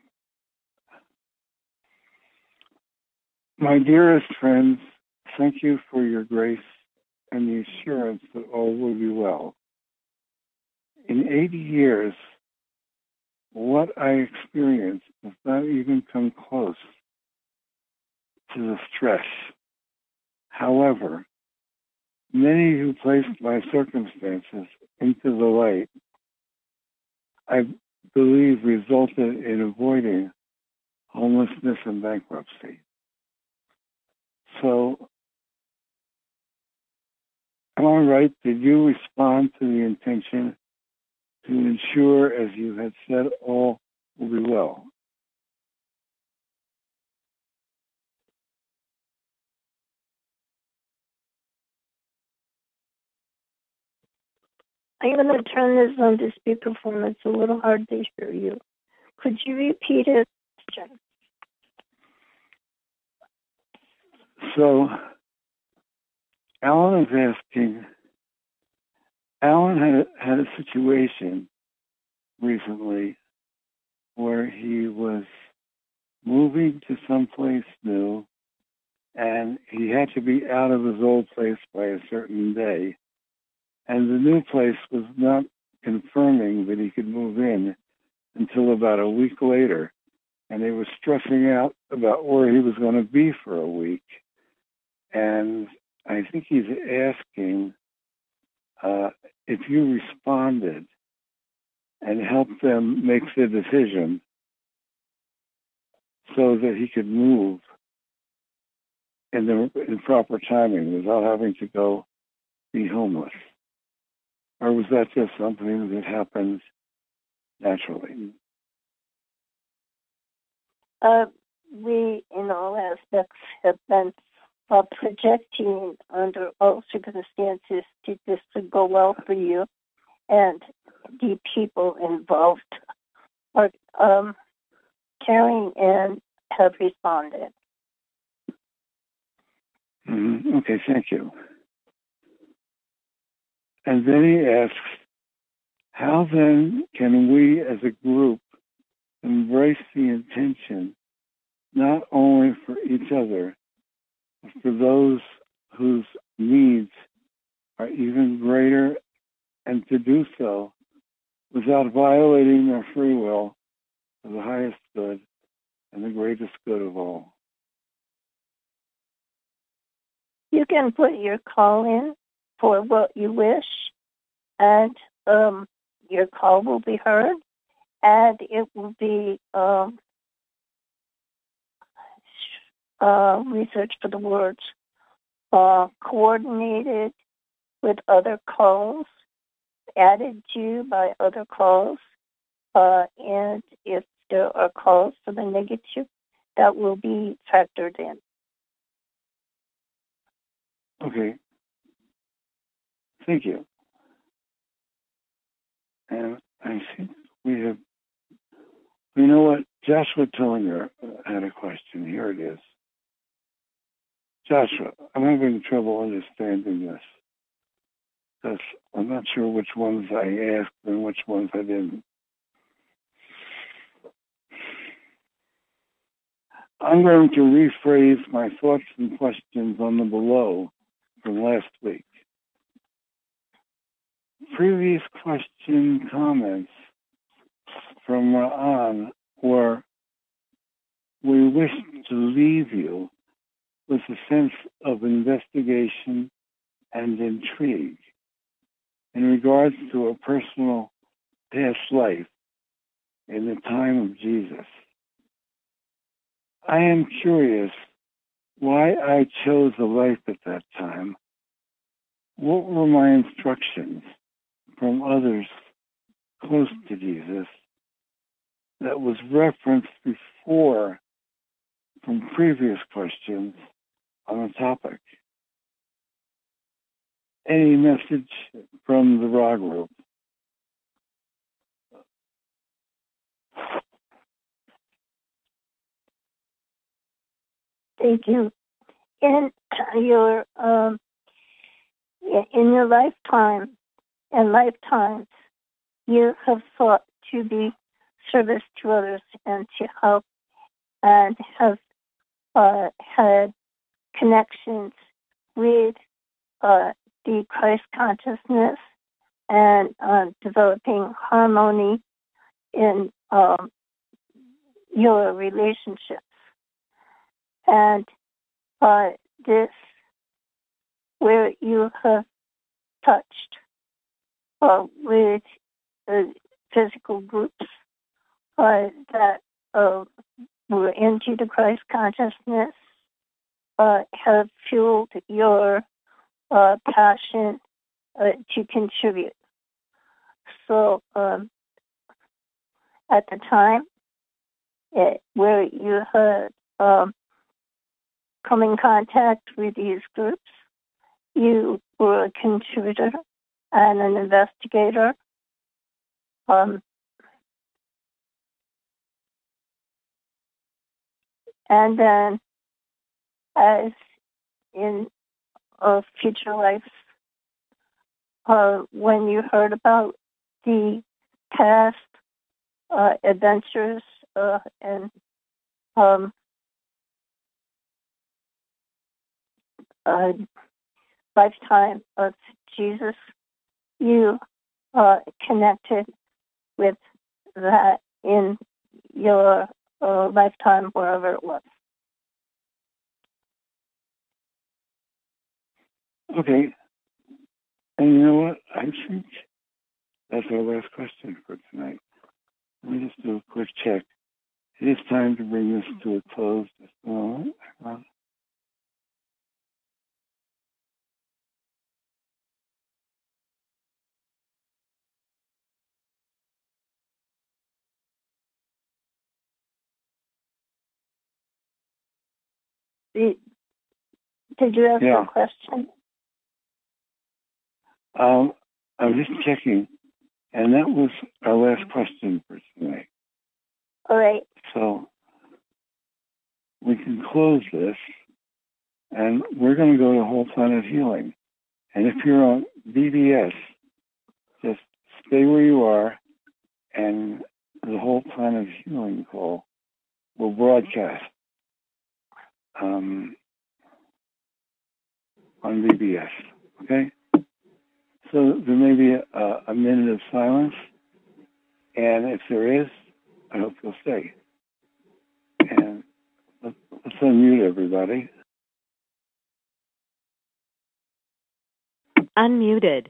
My dearest friends, thank you for your grace and the assurance that all will be well. In 80 years, what I experienced does not even come close to the stress. However, many who placed my circumstances into the light, I believe resulted in avoiding homelessness and bankruptcy. So, am I right? Did you respond to the intention to ensure, as you had said, all will be well? I'm going to turn this on to speakerphone. performance a little hard to hear you. Could you repeat it? Jen? So Alan is asking. Alan had a, had a situation recently where he was moving to someplace new and he had to be out of his old place by a certain day. And the new place was not confirming that he could move in until about a week later. And he was stressing out about where he was going to be for a week. And I think he's asking uh, if you responded and helped them make the decision so that he could move in the in proper timing without having to go be homeless? Or was that just something that happens naturally? Uh, we, in all aspects, have been uh, projecting under all circumstances to this to go well for you, and the people involved are um, caring and have responded. Mm-hmm. Okay, thank you. And then he asks, how then can we as a group embrace the intention not only for each other, for those whose needs are even greater, and to do so without violating their free will for the highest good and the greatest good of all? You can put your call in for what you wish, and um, your call will be heard, and it will be um, uh, research for the words uh, coordinated with other calls, added to by other calls, uh, and if there are calls for the negative, that will be factored in. Okay. Thank you. And I think we have, you know what? Joshua Tillinger had a question. Here it is. Joshua, I'm having trouble understanding this I'm not sure which ones I asked and which ones I didn't. I'm going to rephrase my thoughts and questions on the below from last week. Previous question comments from Ra'an were we wish to leave you with a sense of investigation and intrigue in regards to a personal past life in the time of Jesus. I am curious why I chose a life at that time. What were my instructions from others close to Jesus that was referenced before from previous questions on the topic? Any message from the Ra group? Thank you. In your um, in your lifetime and lifetimes, you have sought to be service to others and to help, and have uh, had connections with uh, the Christ consciousness and uh, developing harmony in um, your relationships. And this, where you have touched uh, with uh, physical groups uh, that uh, were into the Christ consciousness, uh, have fueled your passion to contribute. So um, at the time, it, where you had um, come in contact with these groups. You were a contributor and an investigator. Um, and then, as in uh, future lives. Uh, when you heard about the past uh, adventures uh, and um, uh, lifetime of Jesus, you uh, connected with that in your lifetime, wherever it was. Okay. And you know what? I think that's our last question for tonight. Let me just do a quick check. It is time to bring this to a close. Just a moment. Did, did you ask Yeah. a question? Um, I'm just checking, and that was our last question for tonight. All right. So we can close this, and we're going to go to Whole Planet Healing. And if you're on BBS, just stay where you are, and the Whole Planet Healing call will broadcast um, on BBS. Okay? So there may be a, a minute of silence, and if there is, I hope you'll stay. And let's, let's unmute everybody. Unmuted.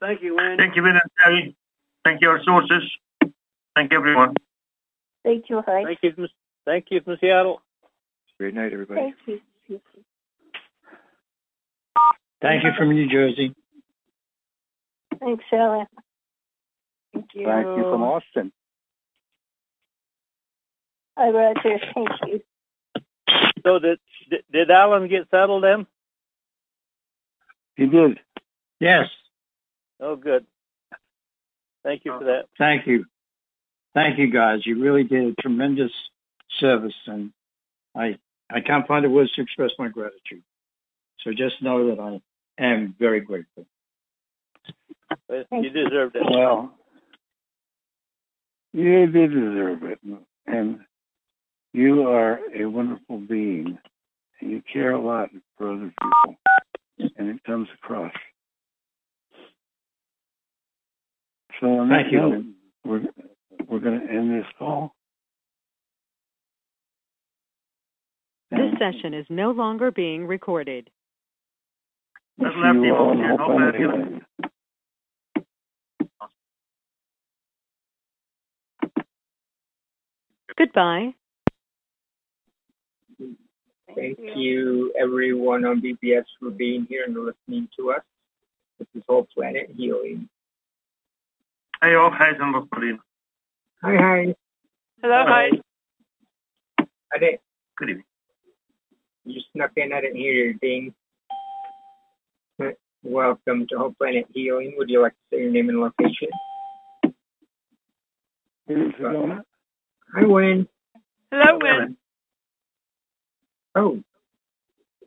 Thank you, Wayne. Thank you, Wynn and Terry. Thank you, our sources. Thank you, everyone. Thank you, Hyde. Thank you, from, thank you from Seattle. Great night, everybody. Thank you. Thank you from New Jersey. Thanks, Alan. Thank you. Thank you from Austin. Hi, Roger. Thank you. So did, did did Alan get settled then? He did. Yes, Oh, good. Thank you for that. thank you. Thank you, guys. You really did a tremendous service, and I I can't find the words to express my gratitude. So just know that I am very grateful. You deserved it. Well, you did deserve it. And you are a wonderful being. And you care a lot for other people. And it comes across. So on that Thank you. note, we're, we're going to end this call. This And session is no longer being recorded. We'll That's see left you all people. in Yeah, no bad Goodbye. Thank you, everyone on BBS, for being here and listening to us. This is Whole Planet Healing. Hej och hejsan Rosmarin. Hi, hi. Hello, Hyde. I didn't. Good evening. You snuck in. I didn't hear your ding. Welcome to Whole Planet Healing. Would you like to say your name and location? Here's Sedona. Hi, Wayne. Hello, Wynn. Oh,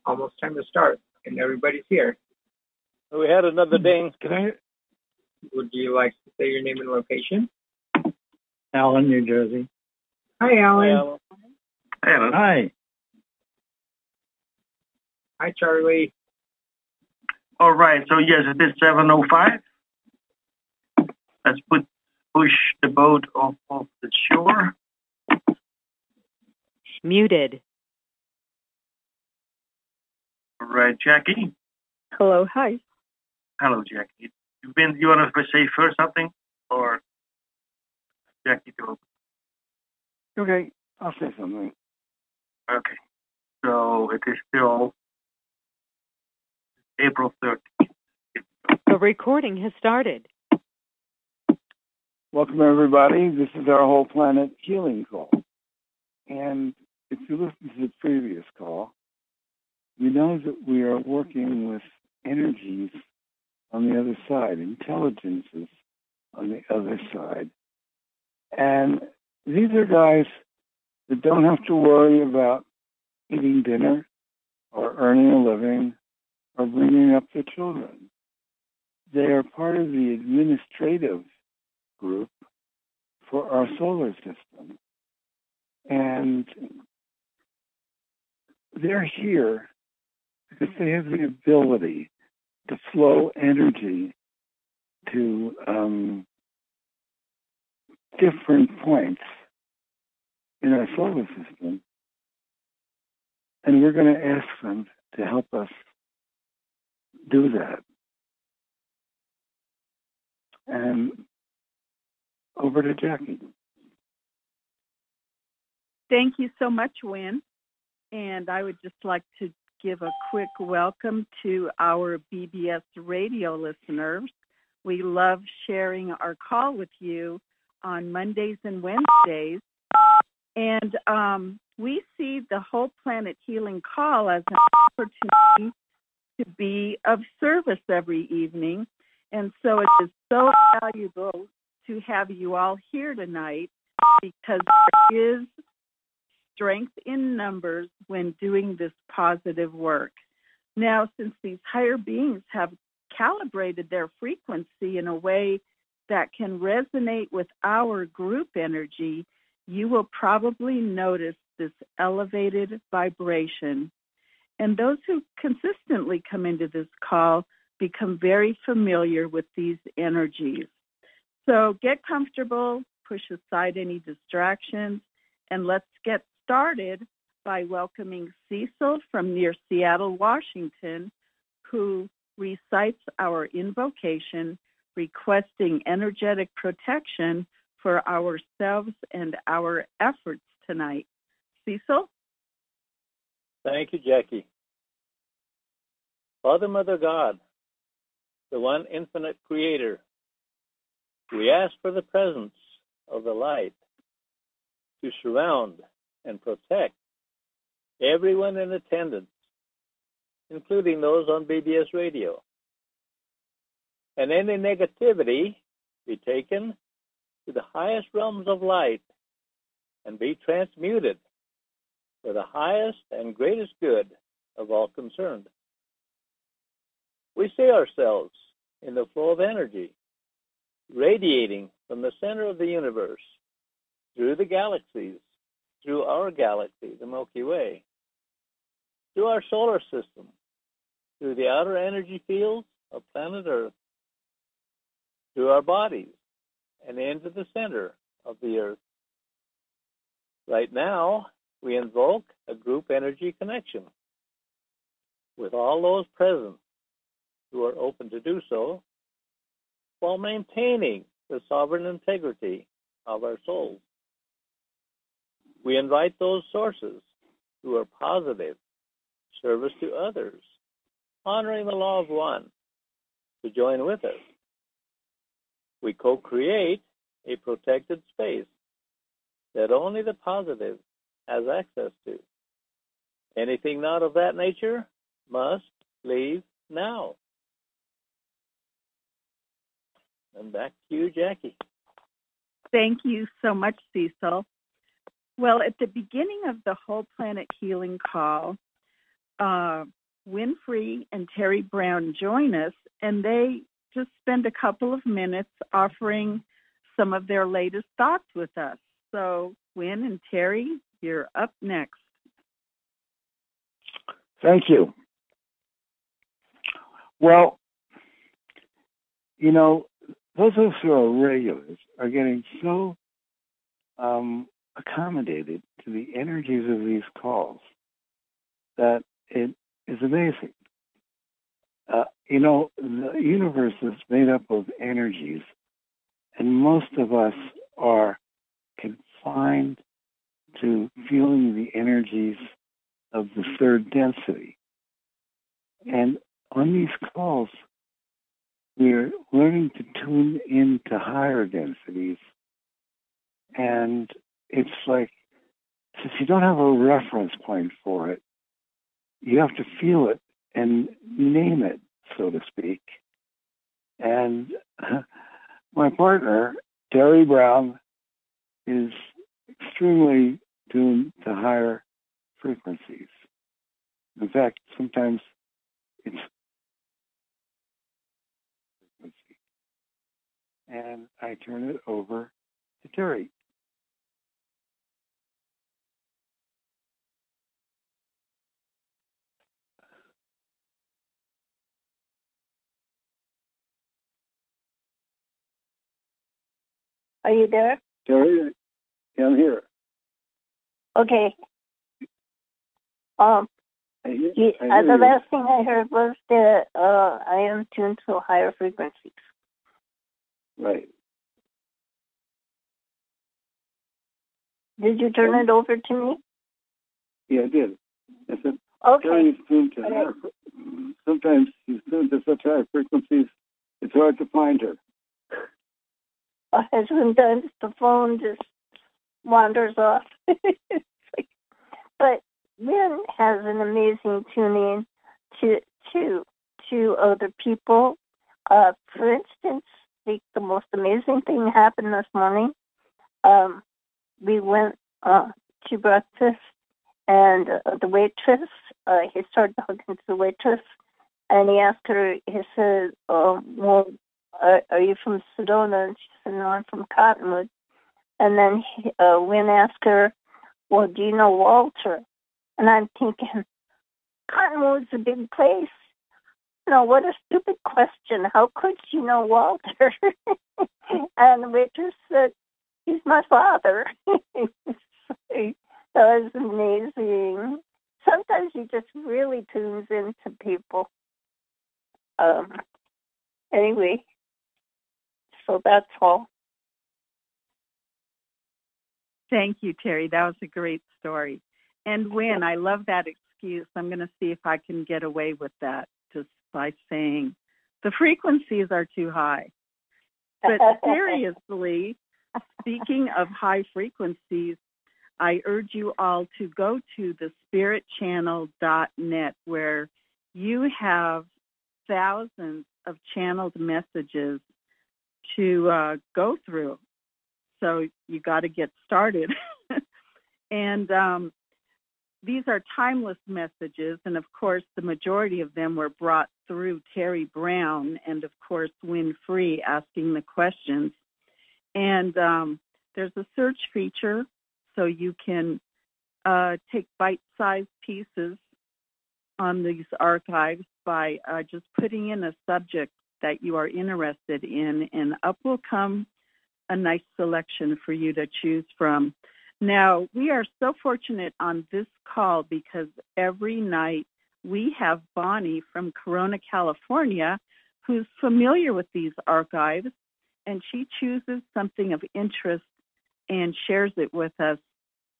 almost time to start, and everybody's here. We had another hmm. ding. Can I, Would you like to say your name and location? Allen, New Jersey. Hi, Alan. Alan. Hey, Alan. Hi. Hi, Charlie. All right. So yes, it is 7:05. Let's put push the boat off of the shore. Muted. All right, Jackie. Hello, hi. Hello, Jackie. You been? You want to say first something, or Jackie to okay, I'll say something. Okay. So it is still April 13th. The recording has started. Welcome, everybody. This is our whole planet healing call. And if you listen to the previous call, you know that we are working with energies on the other side, intelligences on the other side. And these are guys that don't have to worry about eating dinner. Or earning a living or bringing up their children. They are part of the administrative group for our solar system. And they're here because they have the ability to flow energy to um, different points in our solar system. And we're going to ask them to help us do that. And over to Jackie. Thank you so much, Wynn. And I would just like to give a quick welcome to our BBS radio listeners. We love sharing our call with you on Mondays and Wednesdays. And um, we see the Whole Planet Healing Call as an opportunity to be of service every evening. And so it is so valuable to have you all here tonight because there is strength in numbers when doing this positive work. Now, since these higher beings have calibrated their frequency in a way that can resonate with our group energy, you will probably notice this elevated vibration. And those who consistently come into this call become very familiar with these energies. So get comfortable, push aside any distractions, and let's get started by welcoming Cecil from near Seattle, Washington, who recites our invocation requesting energetic protection for ourselves and our efforts tonight. Cecil? Thank you, Jackie. Father, Mother, God, the one infinite creator, we ask for the presence of the light to surround and protect everyone in attendance, including those on BBS radio. And any negativity be taken to the highest realms of light and be transmuted for the highest and greatest good of all concerned. We see ourselves in the flow of energy, radiating from the center of the universe through the galaxies through our galaxy, the Milky Way, through our solar system, through the outer energy fields of planet Earth, through our bodies, and into the center of the Earth. Right now, we invoke a group energy connection with all those present who are open to do so while maintaining the sovereign integrity of our souls. We invite those sources who are positive, service to others, honoring the law of one, to join with us. We co create a protected space that only the positive has access to. Anything not of that nature must leave now. And back to you, Jackie. Thank you so much, Cecil. Well, at the beginning of the Whole Planet Healing Call, uh, Wynn Free and Terry Brown join us, and they just spend a couple of minutes offering some of their latest thoughts with us. So, Wynn and Terry, you're up next. Thank you. Well, you know, those of us who are regulars are getting so um, accommodated to the energies of these calls that it is amazing. Uh, you know, the universe is made up of energies, and most of us are confined to feeling the energies of the third density. And on these calls, we're learning to tune into higher densities and it's like since you don't have a reference point for it, you have to feel it and name it, so to speak. And my partner, Terry Brown, is extremely tuned to higher frequencies. In fact, sometimes it's frequency. and I turn it over to Terry. Are you there? Terry, yeah, I'm here. Okay. Um, I you, I uh, the last thing I heard was that uh, I am tuned to higher frequencies. Right. Did you turn it over to me? Yeah, I did. I said, Okay. Tuned to higher, sometimes she's tuned to such high frequencies, it's hard to find her. Uh, sometimes the phone just wanders off. but Wynn has an amazing tuning to to to other people. Uh, for instance, the, the most amazing thing happened this morning. Um, we went uh, to breakfast, and uh, the waitress, uh, he started talking to the waitress, and he asked her. He said, um, "Well, are, are you from Sedona?" And she said, "No, I'm from Cottonwood." And then he, uh, Wynn asked her, "Well, do you know Walter?" And I'm thinking, Cottonwood's a big place. No, what a stupid question. How could she know Walter? and the waitress said, He's my father. that was amazing. Sometimes he just really tunes into people. Um, anyway, so that's all. Thank you, Terry. That was a great story. And when I love that excuse. I'm going to see if I can get away with that just by saying the frequencies are too high. But seriously, speaking of high frequencies, I urge you all to go to the spiritchannel.net where you have thousands of channeled messages to uh, go through. So you got to get started. and um, these are timeless messages. And of course, the majority of them were brought through Terry Brown and, of course, Wynn Free asking the questions. And um, there's a search feature so you can uh, take bite sized pieces on these archives by uh, just putting in a subject that you are interested in, and up will come a nice selection for you to choose from. Now, we are so fortunate on this call because every night we have Bonnie from Corona, California, who's familiar with these archives, and she chooses something of interest and shares it with us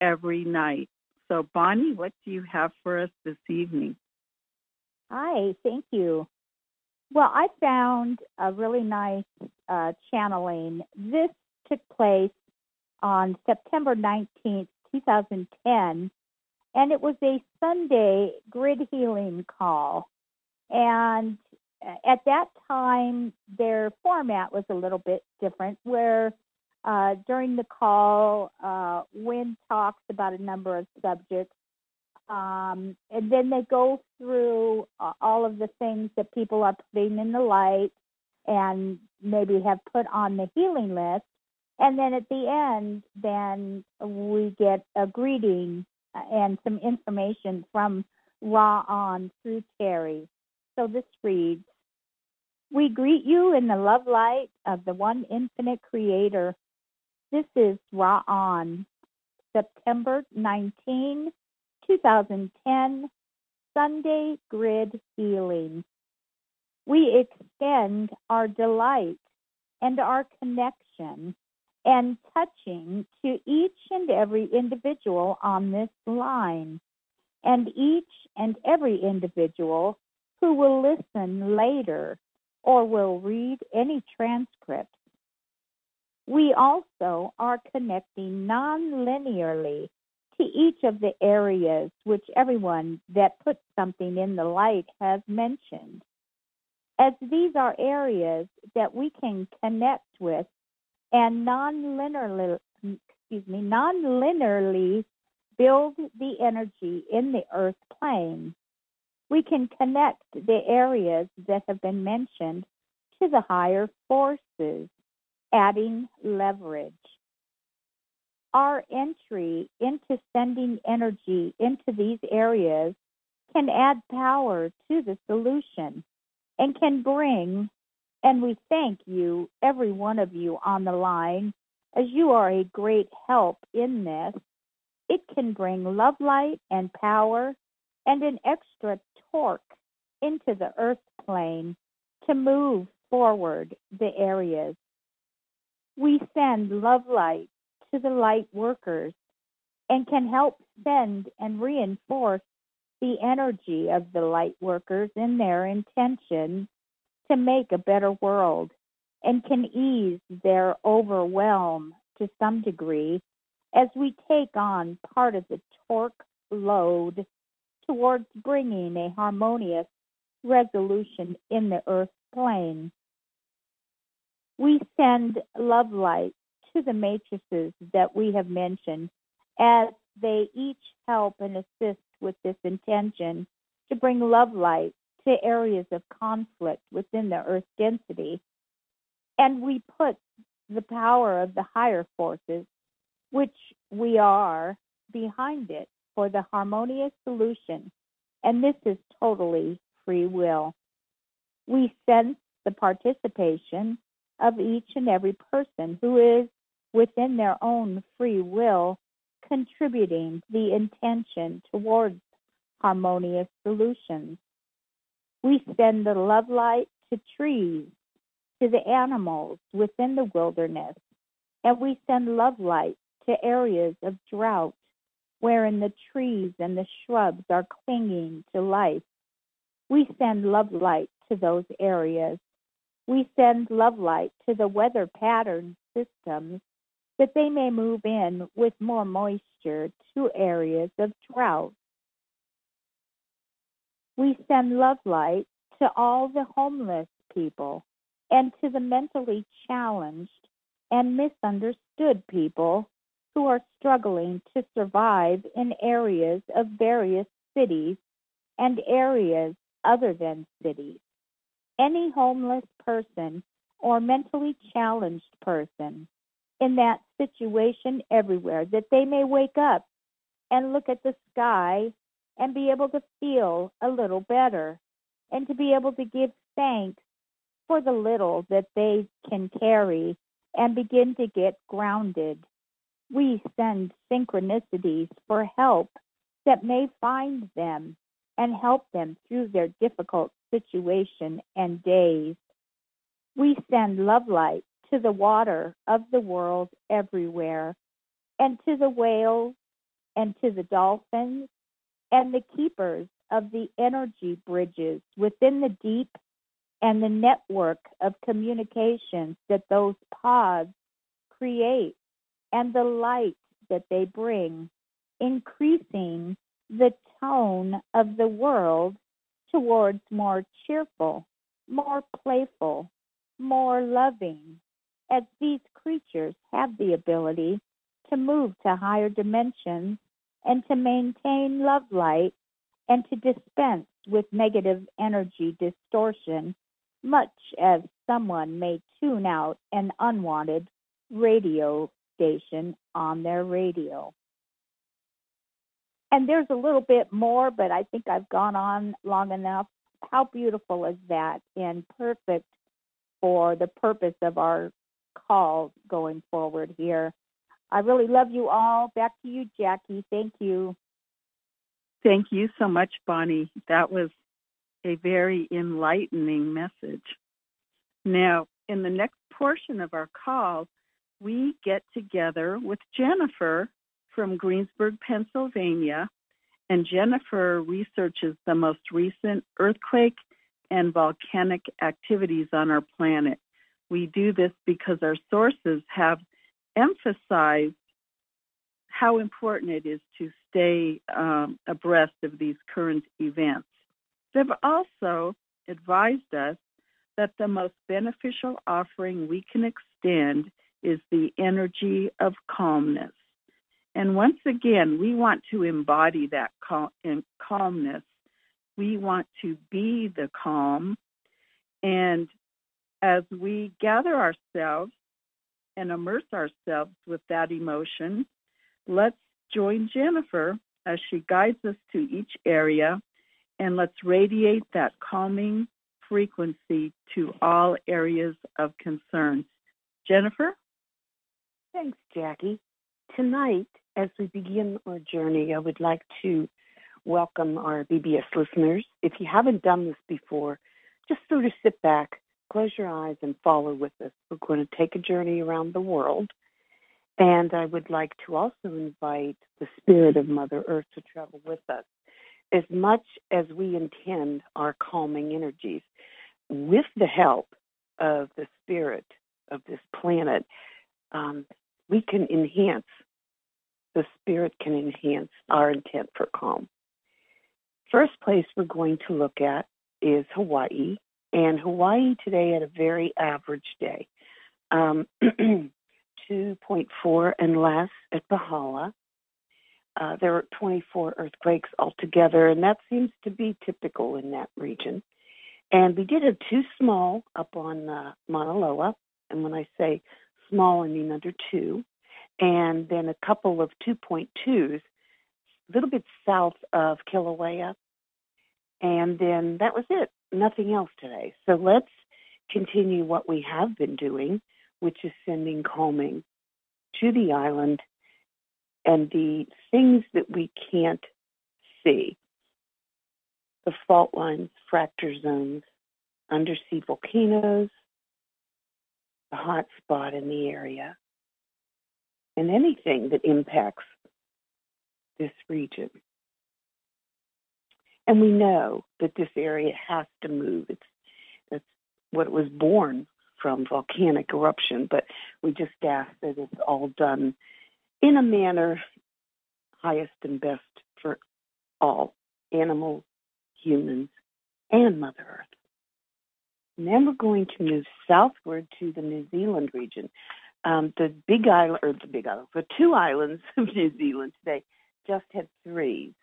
every night. So, Bonnie, what do you have for us this evening? Hi, thank you. Well, I found a really nice uh, channeling. This took place on September 19th, 2010, and it was a Sunday grid healing call. And at that time, their format was a little bit different, where uh, during the call, uh, Wynn talks about a number of subjects. Um, and then they go through uh, all of the things that people are putting in the light and maybe have put on the healing list. And then at the end, then we get a greeting and some information from Ra on through Terry. So this reads We greet you in the love light of the one infinite creator. This is Ra on September 19, 2010, Sunday Grid Healing. We extend our delight and our connection and touching to each and every individual on this line, and each and every individual who will listen later or will read any transcript. We also are connecting non linearly to each of the areas which everyone that puts something in the light has mentioned. As these are areas that we can connect with and non-linearly, excuse me, non-linearly build the energy in the earth plane we can connect the areas that have been mentioned to the higher forces, adding leverage. Our entry into sending energy into these areas can add power to the solution and can bring, and we thank you, every one of you on the line, as you are a great help in this. It can bring love light and power and an extra torque into the earth plane to move forward the areas. We send love light to the light workers and can help send and reinforce the energy of the light workers in their intention to make a better world and can ease their overwhelm to some degree as we take on part of the torque load towards bringing a harmonious resolution in the earth plane. We send love light to the matrices that we have mentioned as they each help and assist with this intention to bring love light to areas of conflict within the earth density. And we put the power of the higher forces, which we are, behind it for the harmonious solution. And this is totally free will. We sense the participation of each and every person who is within their own free will contributing the intention towards harmonious solutions. We send the love light to trees, to the animals within the wilderness, and we send love light to areas of drought wherein the trees and the shrubs are clinging to life. We send love light to those areas. We send love light to the weather pattern systems that they may move in with more moisture to areas of drought. We send love light to all the homeless people and to the mentally challenged and misunderstood people who are struggling to survive in areas of various cities and areas other than cities. Any homeless person or mentally challenged person in that situation everywhere, that they may wake up and look at the sky and be able to feel a little better and to be able to give thanks for the little that they can carry and begin to get grounded. We send synchronicities for help that may find them and help them through their difficult situation and days. We send love light to the water of the world everywhere, and to the whales, and to the dolphins, and the keepers of the energy bridges within the deep and the network of communications that those pods create, and the light that they bring, increasing the tone of the world towards more cheerful, more playful, more loving, as these creatures have the ability to move to higher dimensions and to maintain love light and to dispense with negative energy distortion, much as someone may tune out an unwanted radio station on their radio. And there's a little bit more, but I think I've gone on long enough. How beautiful is that and perfect for the purpose of our call going forward here. I really love you all. Back to you, Jackie. Thank you. Thank you so much, Bonnie. That was a very enlightening message. Now, in the next portion of our call, we get together with Jennifer from Greensburg, Pennsylvania, and Jennifer researches the most recent earthquake and volcanic activities on our planet. We do this because our sources have emphasized how important it is to stay um, abreast of these current events. They've also advised us that the most beneficial offering we can extend is the energy of calmness. And once again, we want to embody that cal- calmness We want to be the calm. And as we gather ourselves and immerse ourselves with that emotion, let's join Jennifer as she guides us to each area and let's radiate that calming frequency to all areas of concern. Jennifer? Thanks, Jackie. Tonight, as we begin our journey, I would like to welcome our BBS listeners. If you haven't done this before, just sort of sit back, close your eyes, and follow with us. We're going to take a journey around the world. And I would like to also invite the spirit of Mother Earth to travel with us. As much as we intend our calming energies, with the help of the spirit of this planet, um, we can enhance, the spirit can enhance our intent for calm. First place we're going to look at is Hawaii. And Hawaii today had a very average day. Um, 2.4 and less at Pahala. Uh, there were 24 earthquakes altogether, and that seems to be typical in that region. And we did have two small up on uh, Mauna Loa, and when I say small, I mean under two, and then a couple of 2.2s, a little bit south of Kilauea, and then that was it. Nothing else today. So let's continue what we have been doing, which is sending calming to the island and the things that we can't see the fault lines, fracture zones, undersea volcanoes, the hot spot in the area, and anything that impacts this region. And we know that this area has to move. It's that's what it was born from volcanic eruption, but we just ask that it's all done in a manner highest and best for all animals, humans, and Mother Earth. And then we're going to move southward to the New Zealand region. Um, the big island, or the big island, the two islands of New Zealand today just had threes.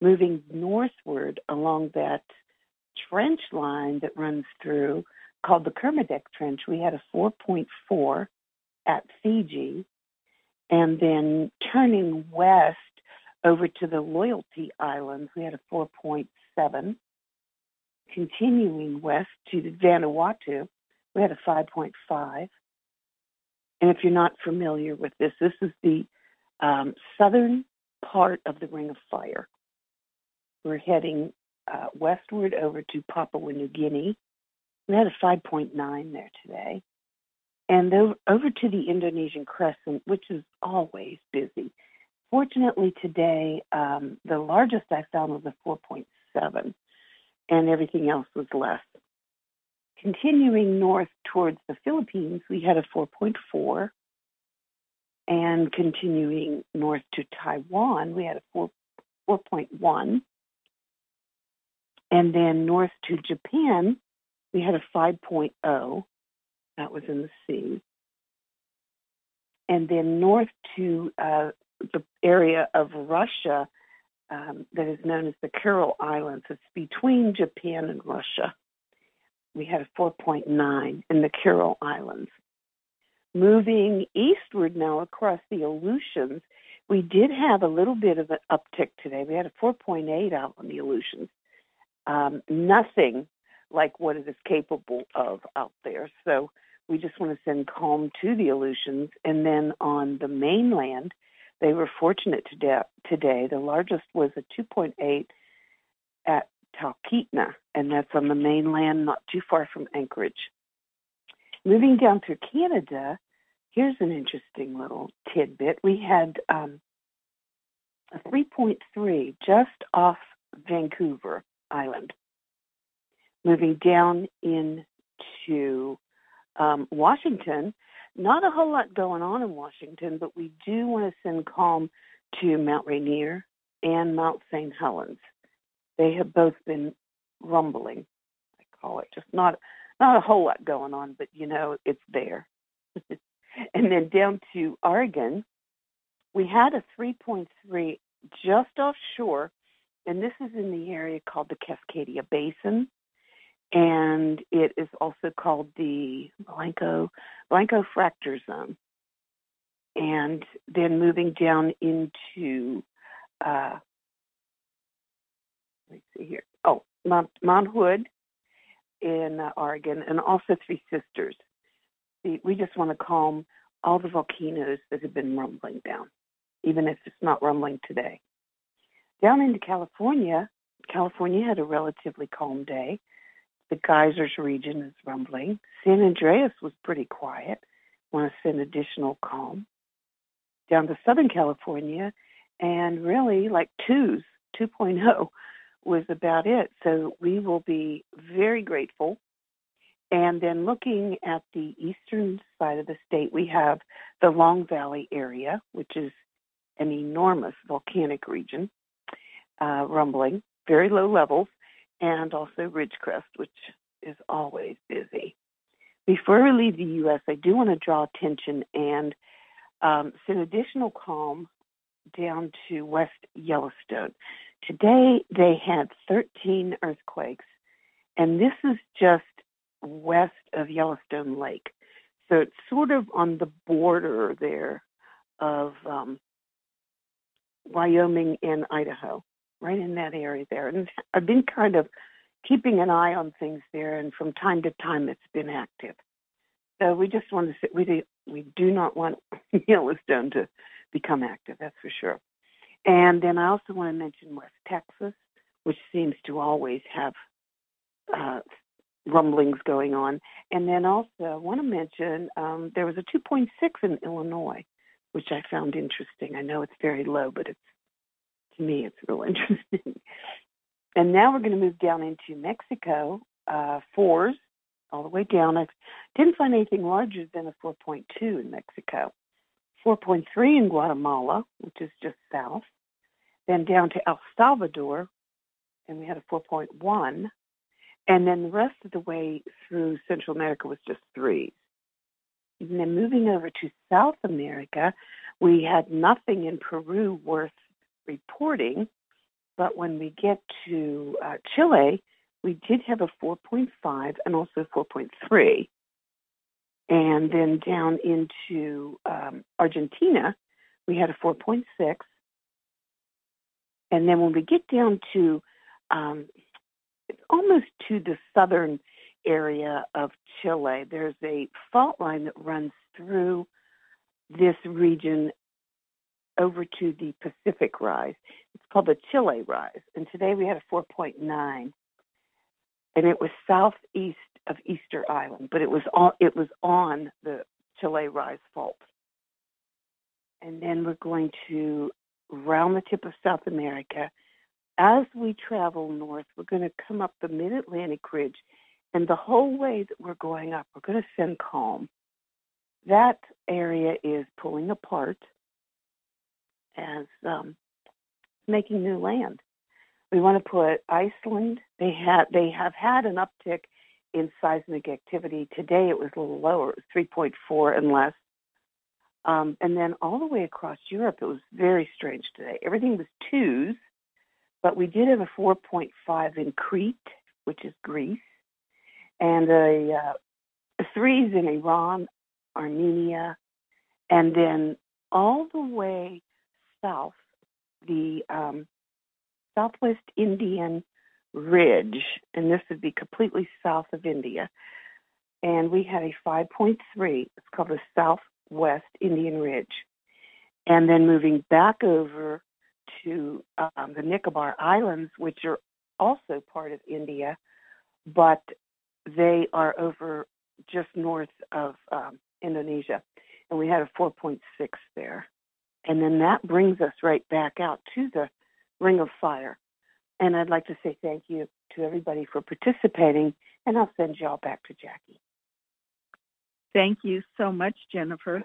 Moving northward along that trench line that runs through, called the Kermadec Trench, we had a 4.4 at Fiji. And then turning west over to the Loyalty Islands, we had a 4.7. Continuing west to Vanuatu, we had a 5.5. And if you're not familiar with this, this is the um, southern part of the Ring of Fire. We're heading uh, westward over to Papua New Guinea. We had a 5.9 there today. And over to the Indonesian Crescent, which is always busy. Fortunately, today, um, the largest I found was a 4.7, and everything else was less. Continuing north towards the Philippines, we had a 4.4. And continuing north to Taiwan, we had a 4, 4.1. And then north to Japan, we had a 5.0. That was in the sea. And then north to uh, the area of Russia um, that is known as the Kuril Islands. It's between Japan and Russia. We had a 4.9 in the Kuril Islands. Moving eastward now across the Aleutians, we did have a little bit of an uptick today. We had a 4.8 out on the Aleutians. Um, nothing like what it is capable of out there. So we just want to send calm to the Aleutians. And then on the mainland, they were fortunate today. today. The largest was a 2.8 at Talkeetna, and that's on the mainland, not too far from Anchorage. Moving down through Canada, here's an interesting little tidbit. We had um, a 3.3 just off Vancouver Island. Moving down into um, Washington, not a whole lot going on in Washington, but we do want to send calm to Mount Rainier and Mount St. Helens. They have both been rumbling, I call it. Just not not a whole lot going on, but you know it's there. and then down to Oregon, we had a 3.3 just offshore and this is in the area called the Cascadia Basin, and it is also called the Blanco Blanco Fracture Zone. And then moving down into, uh, let's see here. Oh, Mount, Mount Hood in uh, Oregon, and also Three Sisters. The, we just want to calm all the volcanoes that have been rumbling down, even if it's not rumbling today. Down into California, California had a relatively calm day. The geysers region is rumbling. San Andreas was pretty quiet. Want to send additional calm. Down to Southern California, and really like twos, 2.0 was about it. So we will be very grateful. And then looking at the eastern side of the state, we have the Long Valley area, which is an enormous volcanic region, uh, rumbling, very low levels, and also Ridgecrest, which is always busy. Before we leave the U.S., I do want to draw attention and um, send additional calm down to West Yellowstone. Today they had 13 earthquakes, and this is just west of Yellowstone Lake. So it's sort of on the border there of um, Wyoming and Idaho, right in that area there. And I've been kind of keeping an eye on things there, and from time to time it's been active. So we just want to say we do, we do not want Yellowstone to become active, that's for sure. And then I also want to mention West Texas, which seems to always have uh, rumblings going on. And then also I want to mention um, there was a 2.6 in Illinois, which I found interesting. I know it's very low, but it's to me it's real interesting. and now we're going to move down into Mexico, uh, fours all the way down. I didn't find anything larger than a 4.2 in Mexico. 4.3 in Guatemala, which is just south then down to El Salvador, and we had a 4.1. And then the rest of the way through Central America was just threes. And then moving over to South America, we had nothing in Peru worth reporting. But when we get to uh, Chile, we did have a 4.5 and also 4.3. And then down into um, Argentina, we had a 4.6 and then when we get down to um, almost to the southern area of Chile, there's a fault line that runs through this region over to the Pacific Rise. It's called the Chile Rise. And today we had a 4.9. And it was southeast of Easter Island, but it was on, it was on the Chile Rise Fault. And then we're going to round the tip of South America. As we travel north, we're going to come up the Mid Atlantic Ridge, and the whole way that we're going up, we're going to send calm. That area is pulling apart as um, making new land. We want to put Iceland. They had they have had an uptick in seismic activity. Today it was a little lower. 3.4 and less. Um, and then all the way across Europe, it was very strange today. Everything was twos, but we did have a 4.5 in Crete, which is Greece, and a, uh, threes in Iran, Armenia, and then all the way south, the um, Southwest Indian Ridge, and this would be completely south of India. And we had a 5.3. It's called the Southwest Indian Ridge. And then moving back over to um, the Nicobar Islands, which are also part of India, but they are over just north of um, Indonesia. And we had a 4.6 there. And then that brings us right back out to the Ring of Fire. And I'd like to say thank you to everybody for participating, and I'll send you all back to Jackie. Thank you so much, Jennifer.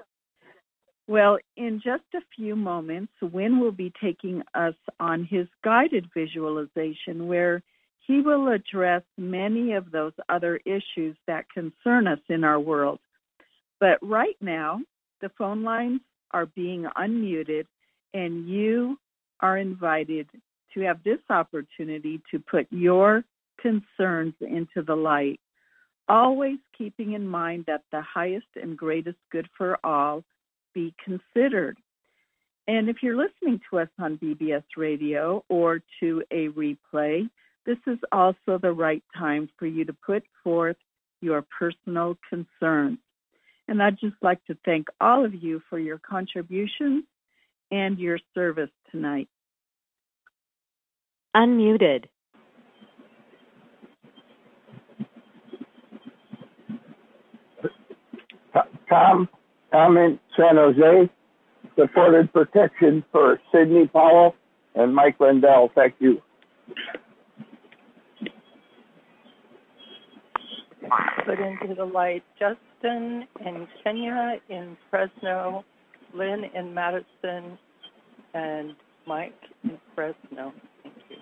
Well, in just a few moments, Wynn will be taking us on his guided visualization where he will address many of those other issues that concern us in our world. But right now, the phone lines are being unmuted, and you are invited to have this opportunity to put your concerns into the light, always keeping in mind that the highest and greatest good for all be considered. And if you're listening to us on BBS radio or to a replay, this is also the right time for you to put forth your personal concerns. And I'd just like to thank all of you for your contributions and your service tonight. Unmuted. Tom, Tom in San Jose supported protection for Sidney Powell and Mike Lindell. Thank you. Put into the light Justin in Kenya, in Fresno, Lynn in Madison, and Mike in Fresno. Thank you.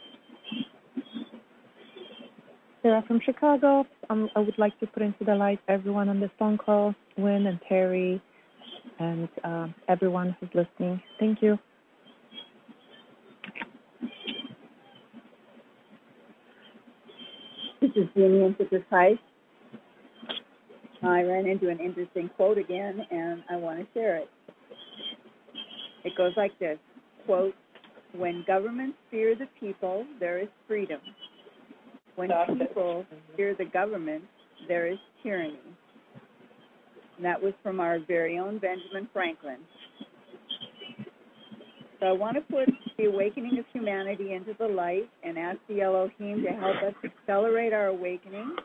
Sarah from Chicago. Um, I would like to put into the light everyone on this phone call, Wynn and Terry, and uh, everyone who's listening. Thank you. This is Jeannie in Citrus Heights. I ran into an interesting quote again, and I want to share it. It goes like this quote, when governments fear the people, there is freedom. When people fear the government, there is tyranny. And that was from our very own Benjamin Franklin. So I want to put the awakening of humanity into the light and ask the Elohim to help us accelerate our awakening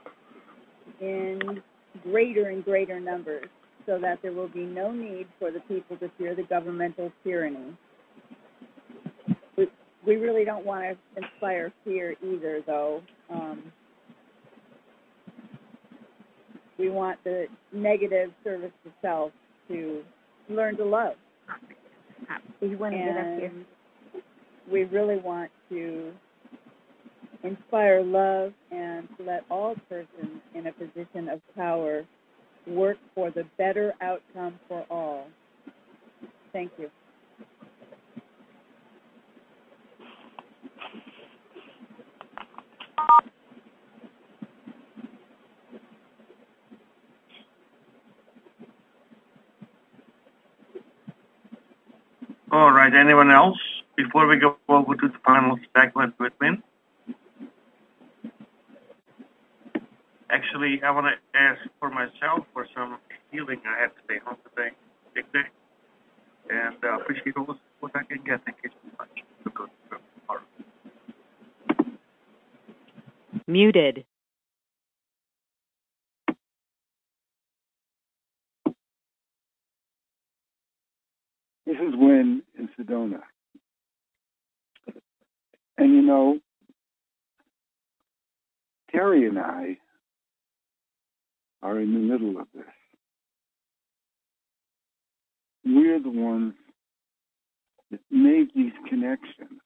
in greater and greater numbers so that there will be no need for the people to fear the governmental tyranny. We, we really don't want to inspire fear either, though. Um, we want the negative service to self to learn to love. You want to get up here. We really want to inspire love and let all persons in a position of power work for the better outcome for all. Thank you. All right, anyone else before we go over to the final segment with Wynn? Actually, I want to ask for myself for some healing. I had to stay home today, big day, and uh, appreciate all the support I can get. Thank you so much. Good. All right. Muted. This is Wynn in Sedona. And you know, Terry and I are in the middle of this. We're the ones that made these connections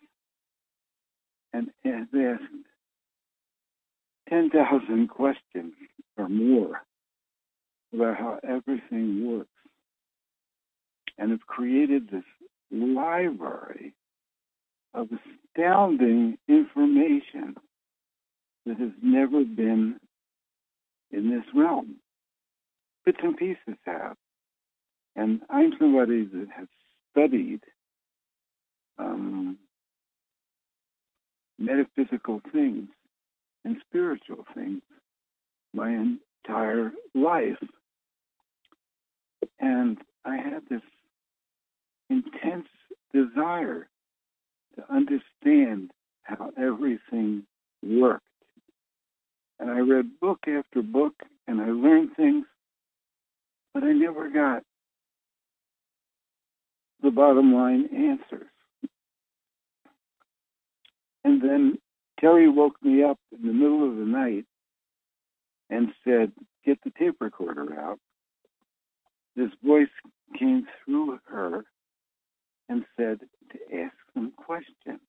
and have asked 10,000 questions or more about how everything works and have created this library of astounding information that has never been in this realm. Bits and pieces have. And I'm somebody that has studied um, metaphysical things and spiritual things my entire life. And I had this intense desire to understand how everything worked. And I read book after book and I learned things, but I never got the bottom line answers. And then Terry woke me up in the middle of the night and said, Get the tape recorder out. This voice came through her and said to ask them questions.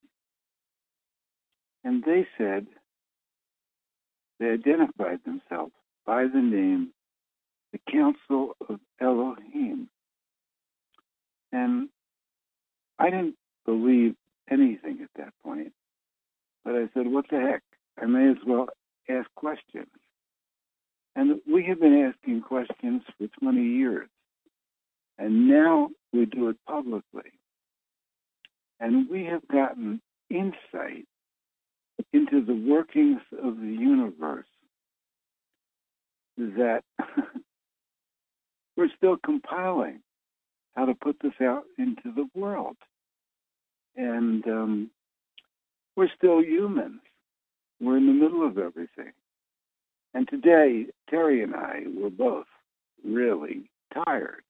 And they said, they identified themselves by the name the Council of Elohim. And I didn't believe anything at that point. But I said, what the heck? I may as well ask questions. And we have been asking questions for 20 years. And now we do it publicly. And we have gotten insight into the workings of the universe that we're still compiling how to put this out into the world. And um, we're still humans. We're in the middle of everything. And today, Terry and I were both really tired.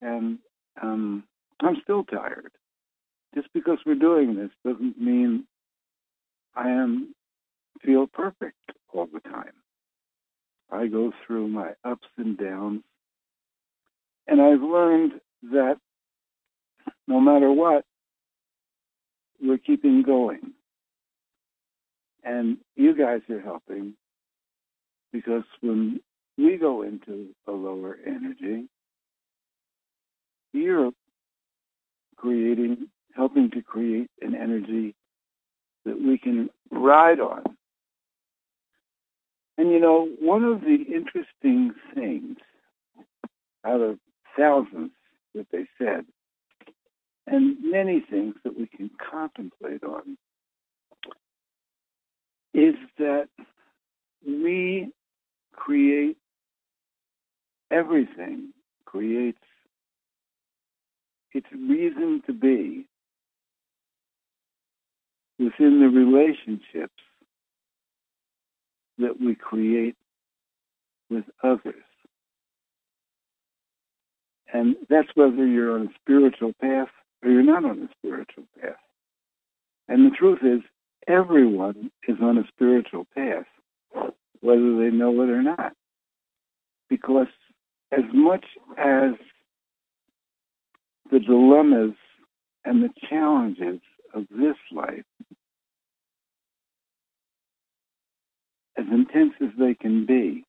And um, I'm still tired. Just because we're doing this doesn't mean I am feel perfect all the time. I go through my ups and downs. And I've learned that no matter what, we're keeping going. And you guys are helping because when we go into a lower energy, you're creating, helping to create an energy that we can ride on. And you know, one of the interesting things out of thousands that they said, and many things that we can contemplate on, is that we create everything, creates its reason to be within the relationships that we create with others. And that's whether you're on a spiritual path or you're not on a spiritual path. And the truth is, everyone is on a spiritual path, whether they know it or not. Because as much as the dilemmas and the challenges of this life, as intense as they can be,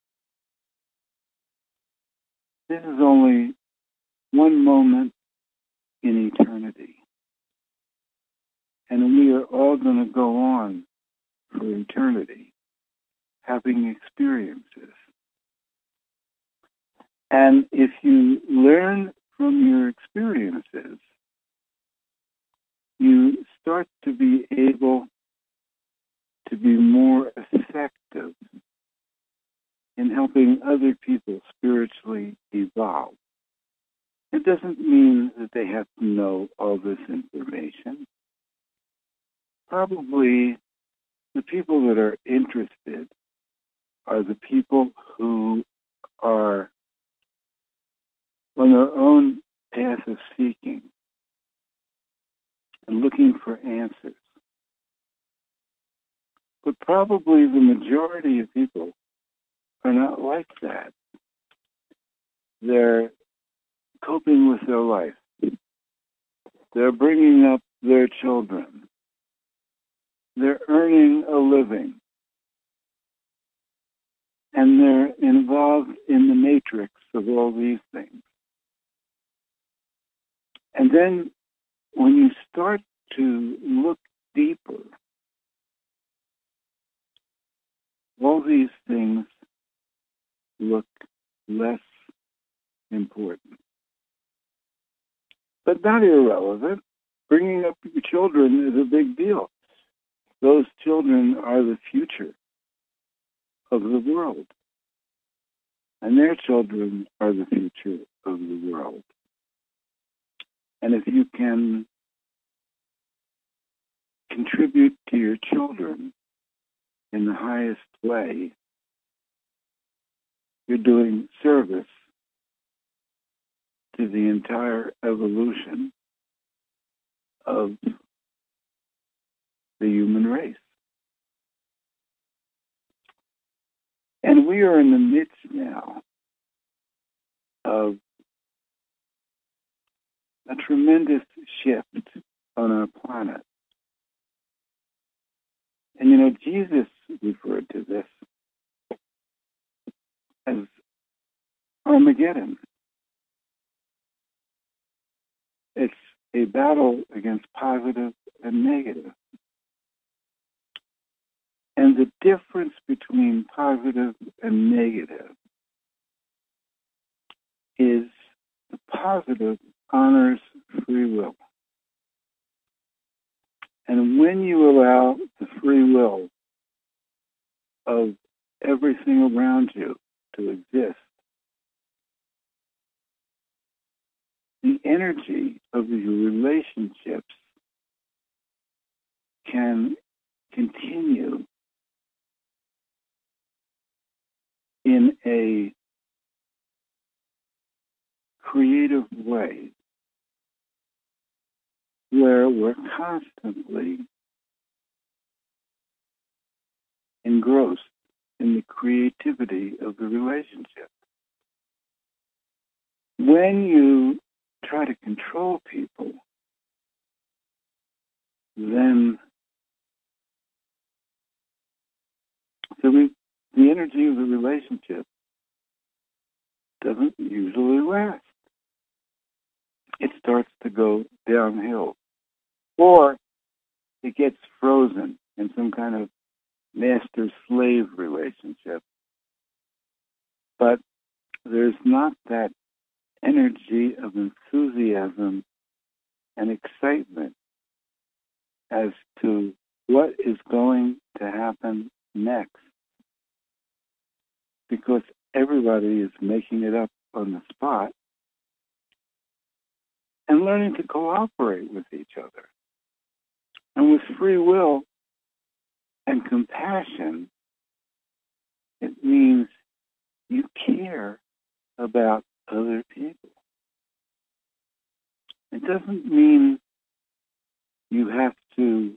this is only one moment in eternity. And we are all going to go on for eternity, having experiences. And if you learn from your experiences, you start to be able to be more effective in helping other people spiritually evolve. It doesn't mean that they have to know all this information. Probably the people that are interested are the people who are on their own path of seeking and looking for answers. But probably the majority of people are not like that. They're coping with their life. They're bringing up their children. They're earning a living. And they're involved in the matrix of all these things. And then when you start to look deeper, all these things look less important. But not irrelevant. Bringing up your children is a big deal. Those children are the future of the world. And their children are the future of the world. And if you can contribute to your children in the highest way, you're doing service to the entire evolution of the human race. And we are in the midst now of a tremendous shift on our planet. And you know, Jesus referred to this as Armageddon. It's a battle against positive and negative. And the difference between positive and negative is the positive honors free will. And when you allow the free will of everything around you to exist, the energy of your relationships can continue in a creative way where we're constantly engrossed in the creativity of the relationship. When you try to control people, then so we, the energy of the relationship doesn't usually last. It starts to go downhill. Or it gets frozen in some kind of master slave relationship. But there's not that energy of enthusiasm and excitement as to what is going to happen next. Because everybody is making it up on the spot and learning to cooperate with each other. And with free will and compassion, it means you care about other people. It doesn't mean you have to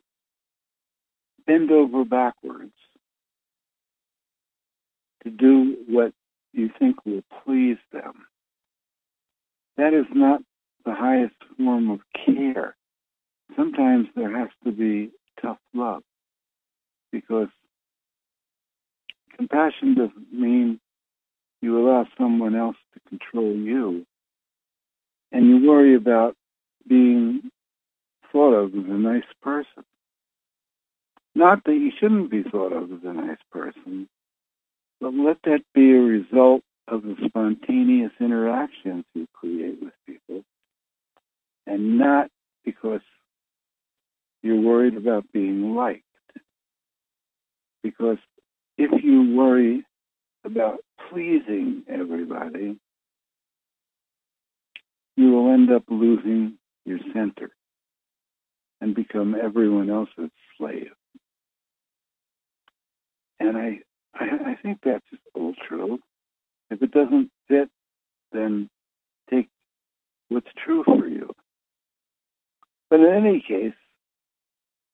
bend over backwards to do what you think will please them. That is not the highest form of care. Sometimes there has to be tough love because compassion doesn't mean you allow someone else to control you and you worry about being thought of as a nice person. Not that you shouldn't be thought of as a nice person, but let that be a result of the spontaneous interactions you create with people and not because you're worried about being liked. Because if you worry about pleasing everybody, you will end up losing your center and become everyone else's slave. And I, I, I think that's just all true. If it doesn't fit, then take what's true for you. But in any case,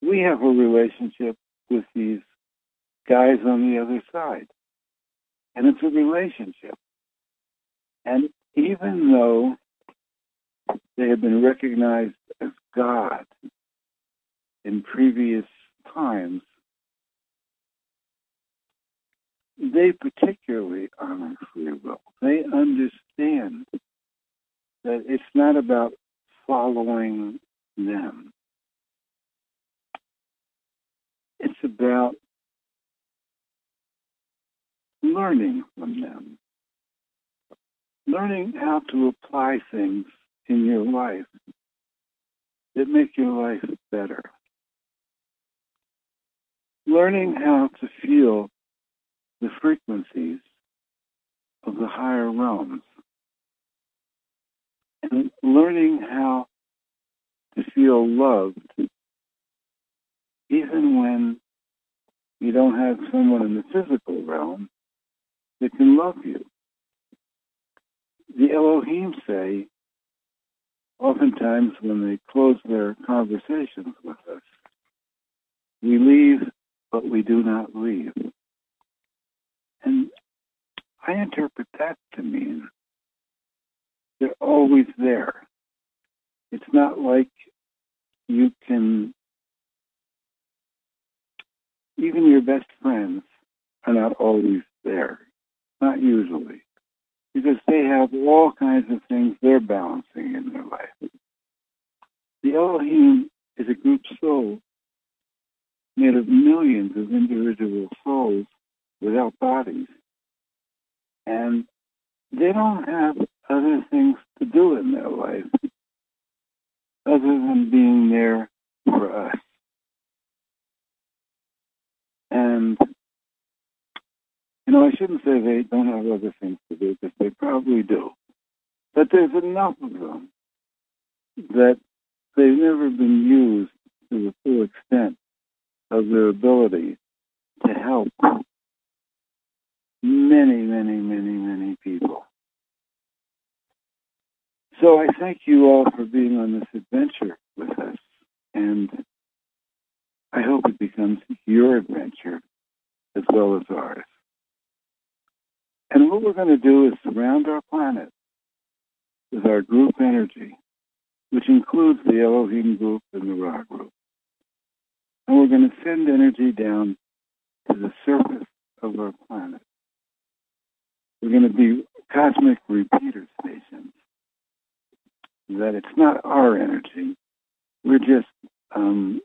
we have a relationship with these guys on the other side. And it's a relationship. And even though they have been recognized as God in previous times, they particularly honor free will. They understand that it's not about following them. It's about learning from them, learning how to apply things in your life that make your life better, learning how to feel the frequencies of the higher realms, and learning how to feel loved even when you don't have someone in the physical realm that can love you. The Elohim say, oftentimes when they close their conversations with us, we leave, but we do not leave. And I interpret that to mean they're always there. It's not like you can, even your best friends are not always there. Not usually. Because they have all kinds of things they're balancing in their life. The Elohim is a group soul made of millions of individual souls without bodies. And they don't have other things to do in their life other than being there for us. And, you know, I shouldn't say they don't have other things to do because they probably do. But there's enough of them that they've never been used to the full extent of their ability to help many, many, many, many people. So I thank you all for being on this adventure with us, and I hope it becomes your adventure as well as ours. And what we're going to do is surround our planet with our group energy, which includes the Elohim group and the Ra group. And we're going to send energy down to the surface of our planet. We're going to be cosmic repeater stations. That it's not our energy. We're just um,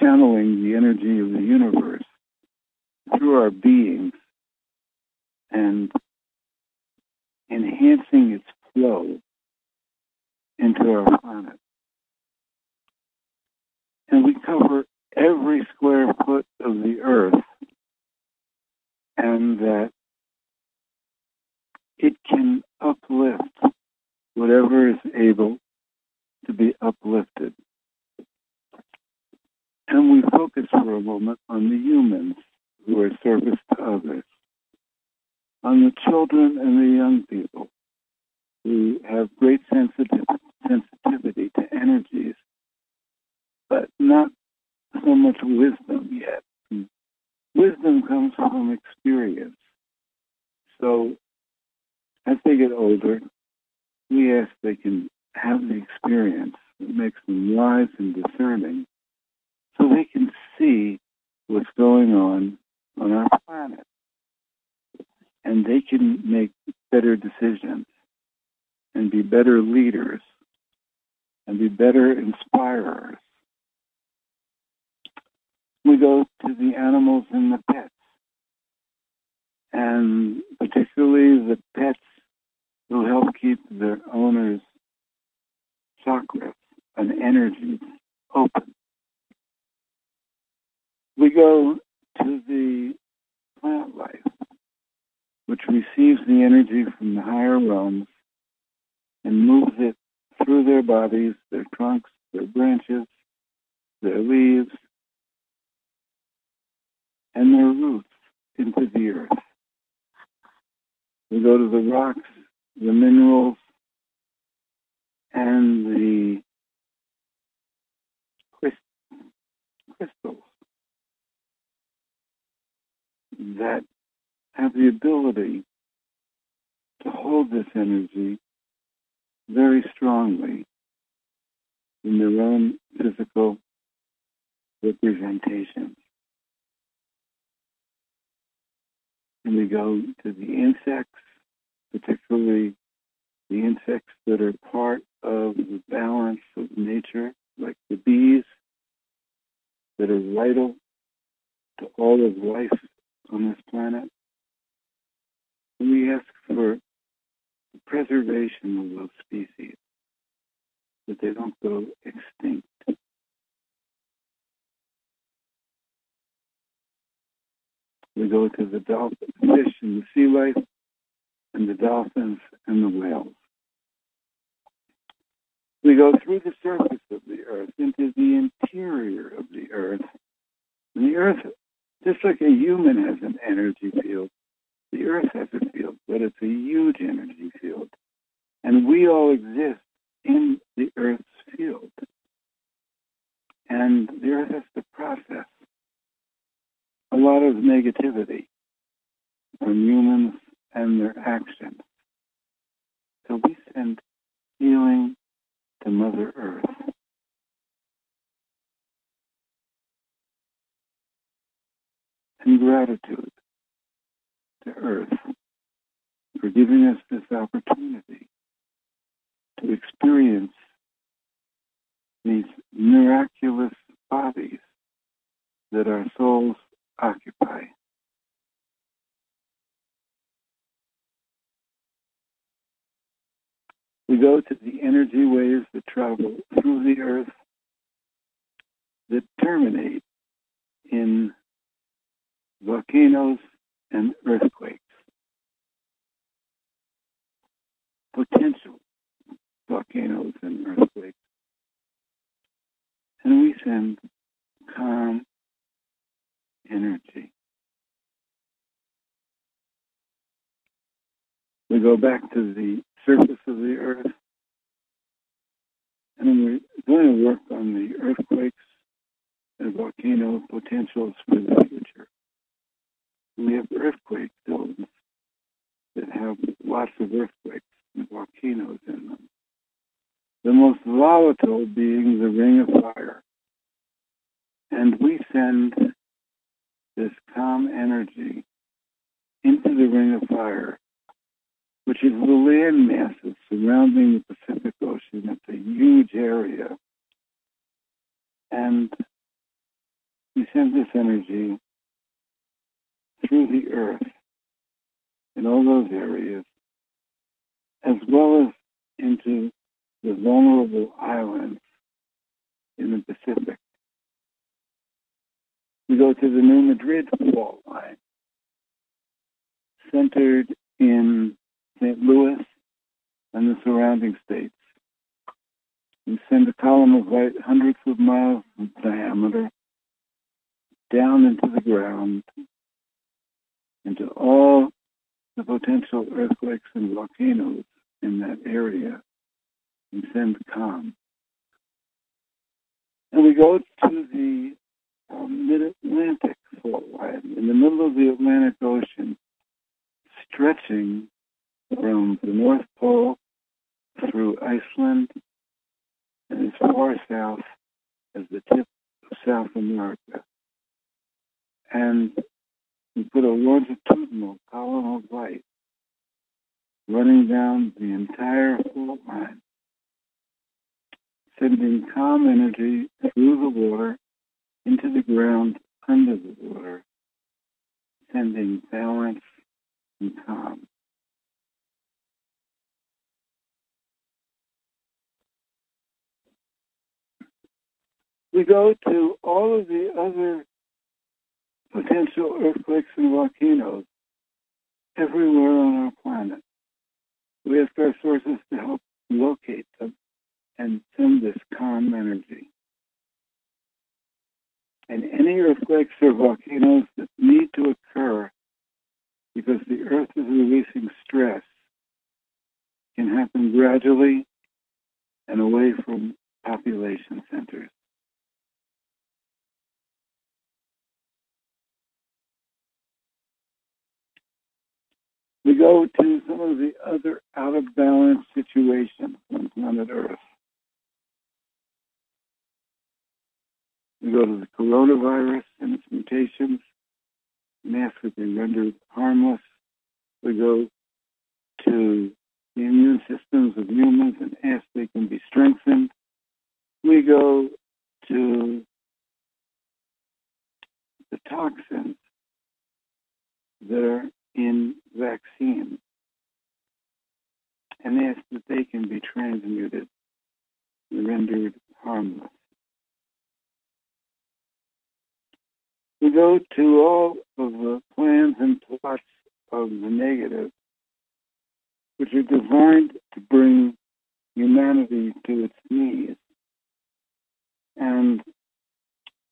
channeling the energy of the universe through our beings and enhancing its flow into our planet. And we cover every square foot of the earth and that it can uplift whatever is able to be uplifted. And we focus for a moment on the humans who are service to others, on the children and the young people who have great sensitivity, sensitivity to energies, but not so much wisdom yet. Wisdom comes from experience. So as they get older, we ask they can have the experience that makes them wise and discerning so they can see what's going on on our planet. And they can make better decisions and be better leaders and be better inspirers. We go to the animals and the pets, and particularly the pets who help keep their owners' chakras and energies open. We go to the plant life, which receives the energy from the higher realms and moves it through their bodies, their trunks, their branches, their leaves, and their roots into the earth. We go to the rocks, the minerals, and the crystals that have the ability to hold this energy very strongly in their own physical representations. And we go to the insects, particularly the insects that are part of the balance of nature, like the bees, that are vital to all of life on this planet. We ask for the preservation of those species, that they don't go extinct. We go to the dolphin, the fish and the sea life, and the dolphins and the whales. We go through the surface of the earth into the interior of the earth. And the earth, just like a human has an energy field, the earth has a field, but it's a huge energy field. And we all exist in the earth's field. And the earth has to process a lot of negativity from humans and their actions. So we send healing to Mother Earth. And gratitude to Earth for giving us this opportunity to experience these miraculous bodies that our souls occupy. We go to the energy waves that travel through the earth that terminate in volcanoes and earthquakes. Potential volcanoes and earthquakes. And we send calm energy. We go back to the surface of the earth and we're going to work on the earthquakes and volcano potentials for the. We have earthquake zones that have lots of earthquakes and volcanoes in them. The most volatile being the ring of fire. And we send this calm energy into the ring of fire, which is the land masses surrounding the Pacific Ocean. It's a huge area. And we send this energy through the earth in all those areas, as well as into the vulnerable islands in the Pacific. We go to the New Madrid fault line, centered in St. Louis and the surrounding states. We send a column of light hundreds of miles in diameter down into the ground, into all the potential earthquakes and volcanoes in that area, and send calm. And we go to the um, mid-Atlantic fault line, in the middle of the Atlantic Ocean, stretching from the North Pole through Iceland and as far south as the tip of South America. And we put a longitudinal column of light running down the entire fault line, sending calm energy through the water into the ground under the water, sending balance and calm. We go to all of the other potential earthquakes and volcanoes everywhere on our planet. We ask our sources to help locate them and send this calm energy. And any earthquakes or volcanoes that need to occur because the earth is releasing stress can happen gradually and away from population centers. We go to some of the other out of balance situations on planet Earth. We go to the coronavirus and its mutations, ask that they rendered harmless. We go to the immune systems of humans and ask they can be strengthened. We go to the toxins that are in vaccines and ask that they can be transmuted rendered harmless. We go to all of the plans and plots of the negative, which are designed to bring humanity to its knees. And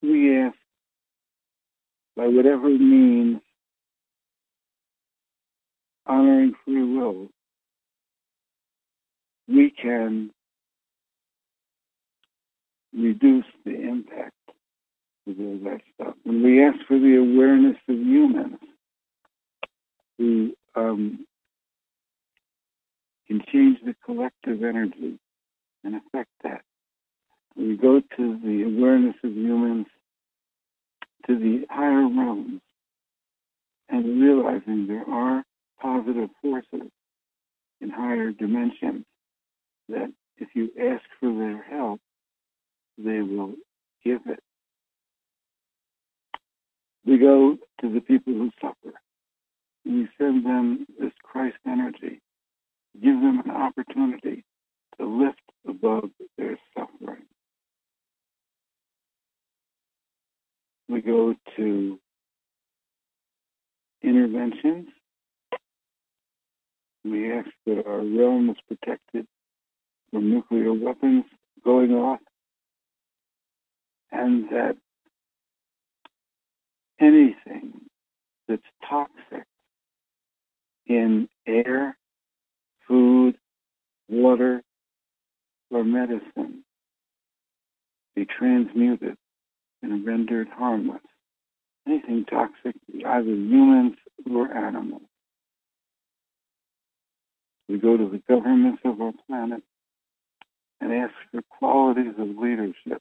we ask, by whatever means, honoring free will, we can reduce the impact of all that stuff. And we ask for the awareness of humans who um, can change the collective energy and affect that. We go to the awareness of humans to the higher realms and realizing there are positive forces in higher dimensions that if you ask for their help, they will give it. We go to the people who suffer. We send them this Christ energy, give them an opportunity to lift above their suffering. We go to interventions. We ask that our realm is protected from nuclear weapons going off and that anything that's toxic in air, food, water, or medicine be transmuted and rendered harmless. Anything toxic, either humans or animals. We go to the governments of our planet and ask for qualities of leadership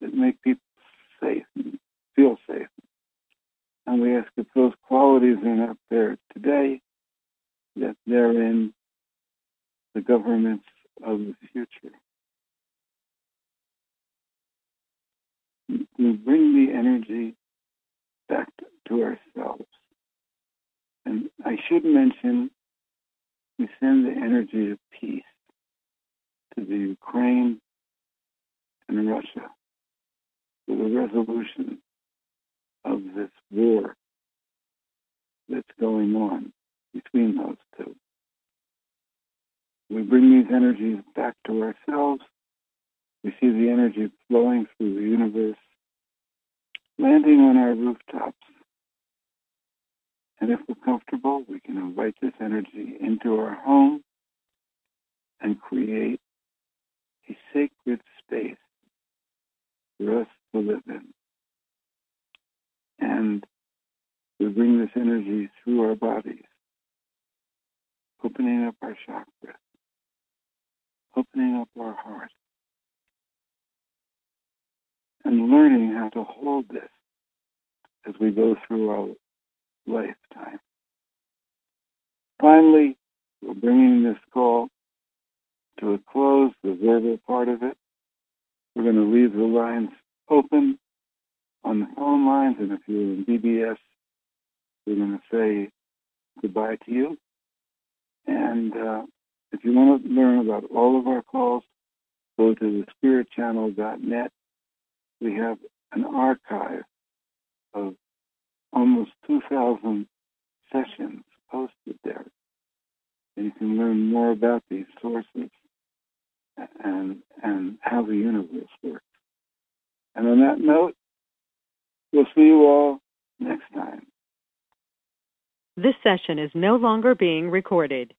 that make people safe and feel safe. And we ask if those qualities are not there today, that they're in the governments of the future. We bring the energy back to ourselves. And I should mention, we send the energy of peace to the Ukraine and Russia for the resolution of this war that's going on between those two. We bring these energies back to ourselves. We see the energy flowing through the universe, landing on our rooftops. And if we're comfortable, we can invite this energy into our home and create a sacred space for us to live in. And we bring this energy through our bodies, opening up our chakras, opening up our heart, and learning how to hold this as we go through our lifetime. Finally, we're bringing this call to a close, the verbal part of it. We're going to leave the lines open on the phone lines, and if you're in BBS, we're going to say goodbye to you. And uh, if you want to learn about all of our calls, go to thespiritchannel.net. We have an archive of almost 2,000 sessions posted there. And you can learn more about these sources and, and how the universe works. And on that note, we'll see you all next time. This session is no longer being recorded.